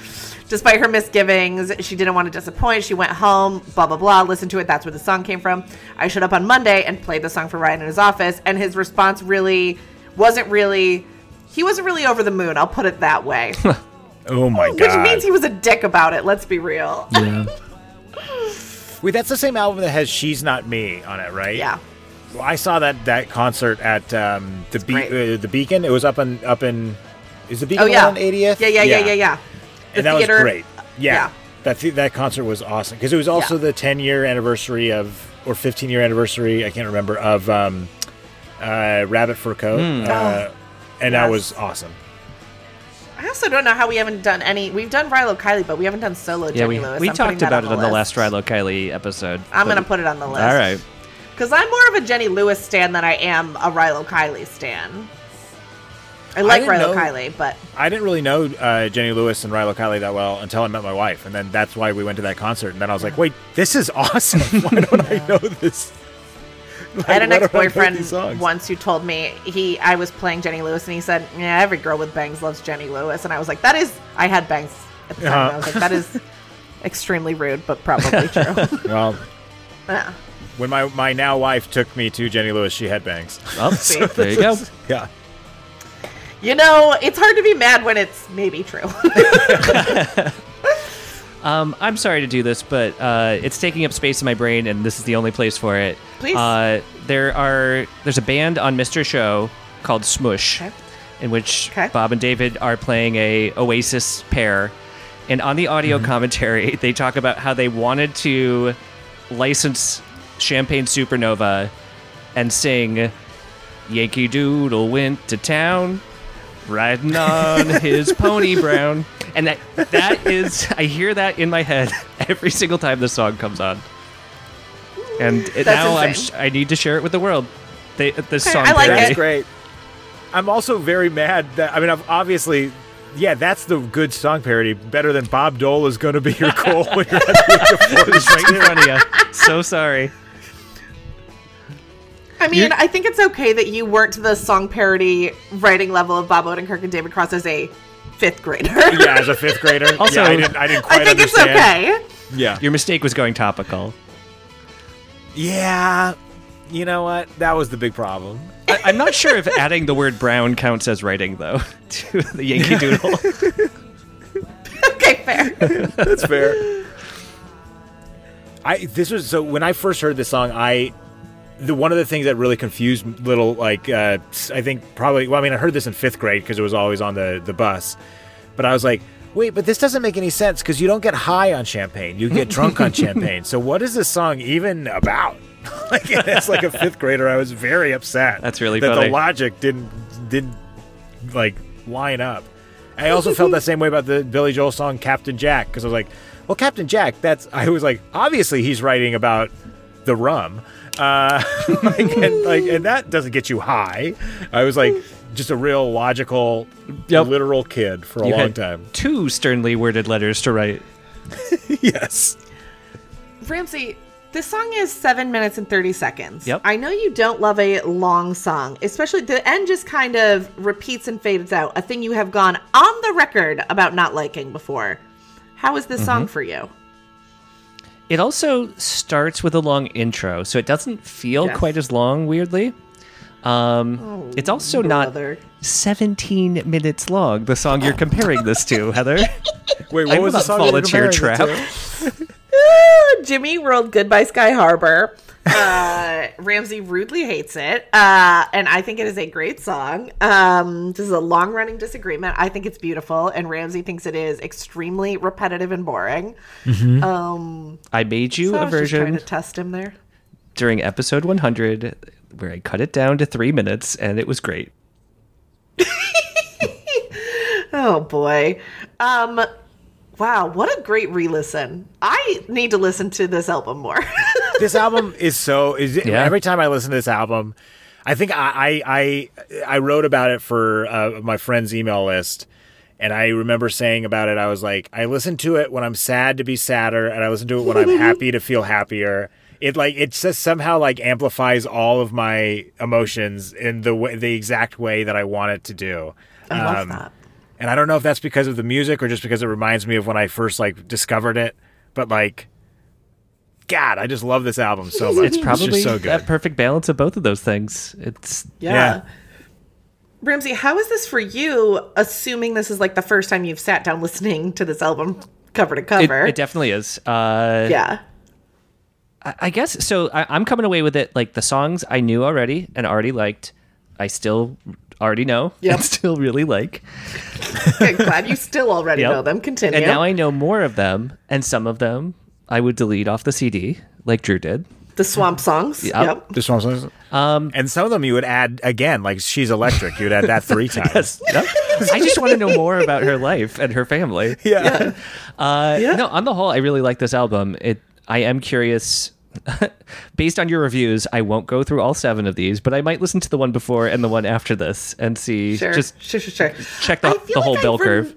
Despite her misgivings, she didn't want to disappoint. She went home, blah blah blah. Listened to it. That's where the song came from. I showed up on Monday and played the song for Ryan in his office, and his response really wasn't really. He wasn't really over the moon. I'll put it that way. Oh my god. Which means he was a dick about it. Let's be real. yeah. Wait, that's the same album that has "She's Not Me" on it, right? yeah. Well, I saw that that concert at um, the Be- uh, the Beacon. It was up in up in. Is the Beacon Oh yeah, on 80th? Yeah, yeah, yeah, yeah, yeah. The and that theater- was great. Yeah, yeah. that th- that concert was awesome because it was also Yeah. the 10 year anniversary of or 15 year anniversary. I can't remember of um, uh, Rabbit Fur Coat, uh, and that Hmm. Was awesome. I also don't know how we haven't done any. We've done Rilo Kiley, but we haven't done solo Yeah, Jenny we, Lewis. we I'm talked that about it on the list. last Rilo Kiley episode. I'm gonna put it on the list. All right. Because I'm more of a Jenny Lewis stan than I am a Rilo Kiley stan. I like didn't Rilo know- Kiley, but I didn't really know uh, Jenny Lewis and Rilo Kiley that well until I met my wife, and then that's why we went to that concert. And then I was like, "Wait, this is awesome! Why don't I know this?" Like, I had an ex-boyfriend once who told me he I was playing Jenny Lewis and he said, Yeah, every girl with bangs loves Jenny Lewis and I was like, That is I had bangs at the time. Uh-huh. I was like, That is extremely rude, but probably true. Well, Yeah. when my my now wife took me to Jenny Lewis, she had bangs. Oh, See? there you go. Yeah. You know, it's hard to be mad when it's maybe true. Um, I'm sorry to do this, but uh, it's taking up space in my brain, and this is the only place for it. Please. Uh, there are there's a band on Mr. Show called Smush, Okay. in which Okay. Bob and David are playing a Oasis pair, and on the audio Mm-hmm. commentary they talk about how they wanted to license Champagne Supernova and sing Yankee Doodle went to town riding on his pony brown and that that is i hear that in my head every single time this song comes on and it, now i'm sh- i need to share it with the world they, this song I like parody. That's great. I'm also very mad that I mean, I've obviously, yeah, that's the good song parody. Better than Bob Dole is going to be your goal when you're at the age of 40. Right in front of you so sorry I mean, You're- I think it's okay that you weren't the song parody writing level of Bob Odenkirk and David Cross as a fifth grader. Yeah, as a fifth grader. Also- yeah, I didn't, I didn't quite I think it's understand. okay. Yeah. your mistake was going topical Yeah. You know what? That was the big problem. I, i'm not sure if adding the word brown counts as writing though to the yankee doodle Okay, fair. That's fair. I this was so when I first heard this song, I the one of the things that really confused little like uh, I think probably well I mean I heard this in fifth grade because it was always on the the bus, but I was like. Wait, but this doesn't make any sense because you don't get high on champagne. You get drunk on champagne. So what is this song even about? like as like a fifth grader, I was very upset. That's really that funny. the logic didn't didn't like line up. I also felt that same way about the Billy Joel song Captain Jack because I was like, well, Captain Jack. That's I was like, obviously he's writing about the rum, uh, like, and, like, and that doesn't get you high. I was like, just a real logical, Yep. literal kid for a you long had time. two sternly worded letters to write yes. Ramsey, this song is seven minutes and 30 seconds. Yep. I know you don't love a long song, especially the end just kind of repeats and fades out, a thing you have gone on the record about not liking before. How is this Mm-hmm. song for you? It also starts with a long intro, so it doesn't feel Yes. quite as long, weirdly. Um, it's also brother. not 17 minutes long, the song you're comparing this to, Heather. Wait, what I will was the not song fall you were comparing it trap. to? Jimmy World Goodbye Sky Harbor. Uh, Ramsey rudely hates it, uh, and I think it is a great song. Um, this is a long-running disagreement. I think it's beautiful, and Ramsey thinks it is extremely repetitive and boring. Um, I made you so I a was just trying version to test him there. during episode 100 where I cut it down to three minutes, and it was great. Oh boy. Um wow, what a great re-listen. I need to listen to this album more. this album is so is Yeah. every time I listen to this album, I think I I I, I wrote about it for uh, my friend's email list. And I remember saying about it, I was like, I listen to it when I'm sad to be sadder, and I listen to it when I'm happy to feel happier. It like it just somehow like amplifies all of my emotions in the way, the exact way that I want it to do. I love Um, that. And I don't know if that's because of the music or just because it reminds me of when I first like discovered it. But like, God, I just love this album so much. It's probably just so that good. perfect balance of both of those things. It's Yeah. yeah. Ramsey, how is this for you, assuming this is like the first time you've sat down listening to this album cover to it, cover? it definitely is. Uh, yeah. I, I guess so. I, I'm coming away with it like the songs I knew already and already liked. I still already know Yep. and still really like. Okay, glad you still already Yep. know them. Continue. And now I know more of them, and some of them I would delete off the CD, like Drew did. the swamp songs. Yep. Yep. This one's um, and some of them you would add again, like she's electric. You would add that three times. Yep. I just want to know more about her life and her family. Yeah. Uh, Yeah. No, on the whole, I really like this album. It. I am curious. Based on your reviews, I won't go through all seven of these, but I might listen to the one before and the one after this and see. Sure. Just sure, sure, sure. check the, the whole like bell I've written- curve.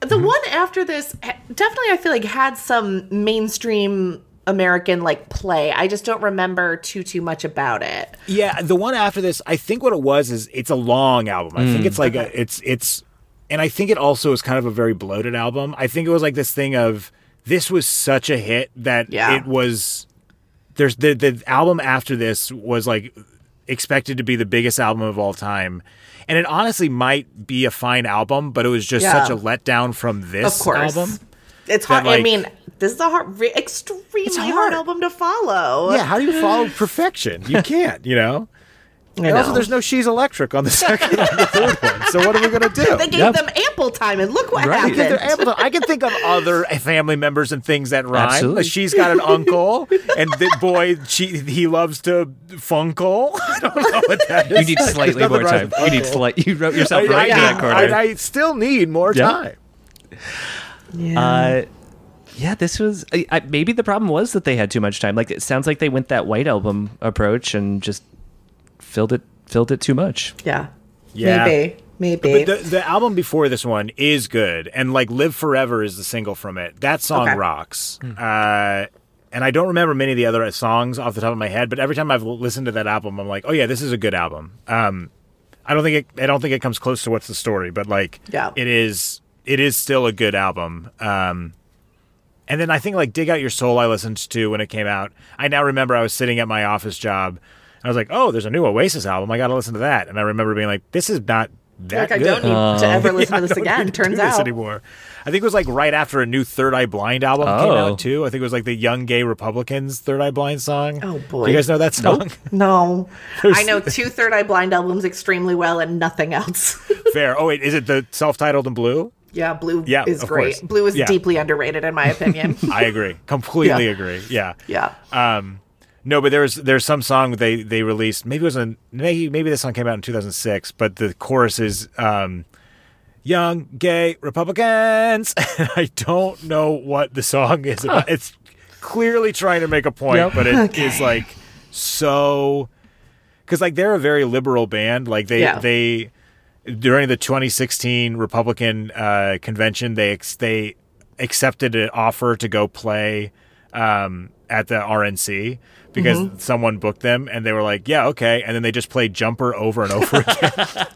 The mm-hmm. one after this definitely I feel like had some mainstream American like play. I just don't remember too too much about it. Yeah, the one after this, I think what it was is it's a long album. I think mm. it's like a, it's it's, and I think it also is kind of a very bloated album. I think it was like this thing of this was such a hit that Yeah. it was. There's the the album after this was like expected to be the biggest album of all time. And it honestly might be a fine album, but it was just Yeah. such a letdown from this Of course. album. It's hard. Like- I mean, this is a hard, extremely hard. hard. album to follow. Yeah, how do you follow perfection? You can't, you know? I And also, there's no She's Electric on the second and the third one. So what are we going to do? They gave Yep. them ample time, and look what Right. happened. Because they're able to- I can think of other family members and things that rhyme. Absolutely. She's got an uncle, and the boy she he loves to funkle. I don't know what that is. You need slightly more time. You need with slight. You wrote yourself right I, in I, that corner. I, I still need more Yeah. time. yeah. Uh, yeah, this was I, I, maybe the problem was that they had too much time. Like it sounds like they went that white album approach and just filled it filled it too much. yeah. Yeah. Maybe. Maybe. But the, the album before this one is good, and like "Live Forever" is the single from it. That song Okay. rocks. Uh, and I don't remember many of the other songs off the top of my head, but every time I've listened to that album, I'm like, "Oh yeah, this is a good album." Um, I don't think it. I don't think it comes close to "What's the Story," but like, Yeah. it is. It is still a good album. Um, and then I think like "Dig Out Your Soul" I listened to when it came out. I now remember I was sitting at my office job. And I was like, "Oh, there's a new Oasis album. I got to listen to that." And I remember being like, "This is not that like I don't need to ever listen Yeah, to I this don't again. need to Turns do this out. anymore. I think it was like right after a new Third Eye Blind album came Oh. out too. I think it was like the Young Gay Republicans Third Eye Blind song. Oh, boy. Do you guys know that song? No. I know two Third Eye Blind albums extremely well and nothing else. Fair. Oh wait, is it the self-titled and blue? yeah, Blue Yeah, is great. course. Blue is Yeah. deeply underrated in my opinion. I agree. Completely Yeah. agree. Yeah. yeah. Um, no, but there's there's some song they they released. Maybe it was in maybe maybe this song came out in 2006, but the chorus is um, "Young Gay Republicans." I don't know what the song is about. It's clearly trying to make a point, Yep. but it is like so because like they're a very liberal band. Like they Yeah. they during the 2016 Republican uh, convention, they ex- they accepted an offer to go play um, at the RNC because Mm-hmm. someone booked them, and they were like, "Yeah, okay," and then they just played Jumper over and over again,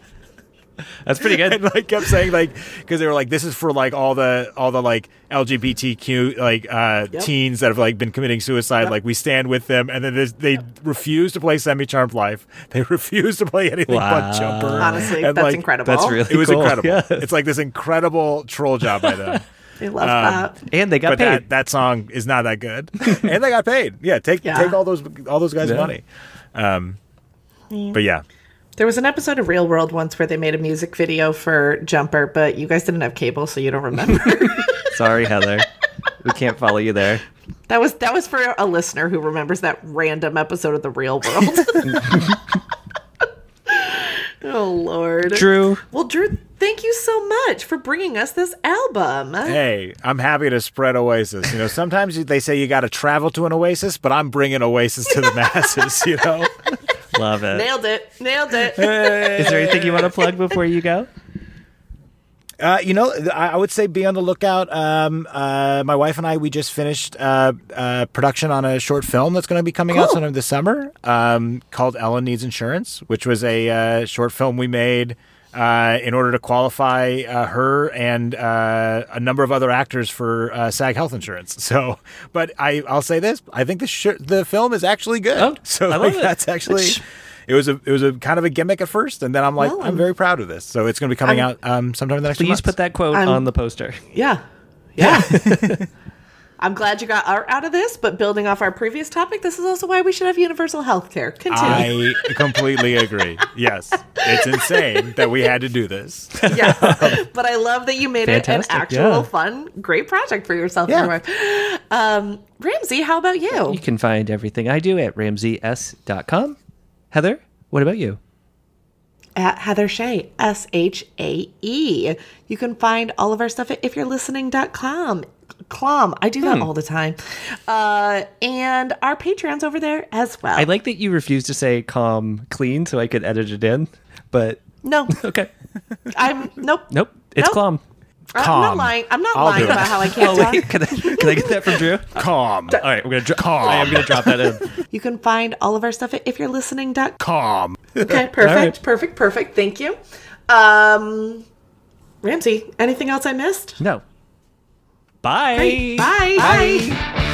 That's pretty good. and like kept saying like because they were like, "This is for like all the all the like LGBTQ like uh, Yep. teens that have like been committing suicide. Yep. Like we stand with them," and then this, they refuse to play Semi Charmed Life. They refuse to play anything Wow. but Jumper. Honestly, And, that's like, incredible. That's really it was cool. incredible. Yeah. It's like this incredible troll job by them. I love that. And they got but paid. that, that song is not that good, and they got paid. Yeah, take Yeah. take all those all those guys' Yeah. money. Um, but yeah, There was an episode of Real World once where they made a music video for Jumper, but you guys didn't have cable, so you don't remember. Sorry, Heather. we can't follow you there. that was that was for a listener who remembers that random episode of the Real World. oh Lord, Drew, Well, Drew, thank you so much for bringing us this album. hey, I'm happy to spread Oasis. You know, sometimes they say you got to travel to an Oasis, but I'm bringing Oasis to the masses. You know, love it. Nailed it! Nailed it! Is there anything you want to plug before you go? Uh, you know, I, I would say be on the lookout. Um, uh, my wife and I, we just finished uh, uh, production on a short film that's going to be coming out sometime this summer um, called Ellen Needs Insurance, which was a uh, short film we made uh, in order to qualify uh, her and uh, a number of other actors for uh, SAG health insurance. So, but I, I'll say this: I think the sh- the film is actually good. Oh, so I love like, it. that's actually. It was a it was a kind of a gimmick at first, and then I'm like, Well, I'm very proud of this. So it's going to be coming I'm- out um, sometime in the next few Please months. put that quote I'm- on the poster. Yeah, yeah. I'm glad you got art out of this, but building off our previous topic, this is also why we should have universal health care. Continue. I completely agree. Yes, it's insane that we had to do this. yeah, but I love that you made it an actual yeah. fun, great project for yourself Yeah. and your wife. Um, Ramsey, how about you? You can find everything I do at ramseys.com. Heather, what about you? At Heather Shae, S H A E. You can find all of our stuff at ifyou'relistening.com. Clom. I do that Hmm. all the time. Uh, and our Patreon's over there as well. I like that you refused to say calm clean so I could edit it in, but no, okay. I'm nope. Nope. It's Nope. calm. I'm not lying. I'm not I'll lying do it. about how I can't Oh, talk. wait. Can I, can I get that from Drew? Calm, All right, we're gonna drop. Calm. I am gonna drop that in. You can find all of our stuff at ifyou'relistening.com. calm. Okay, perfect, right. perfect, perfect. Thank you. Um, Ramsey, anything else I missed? No. Bye. Bye. Bye.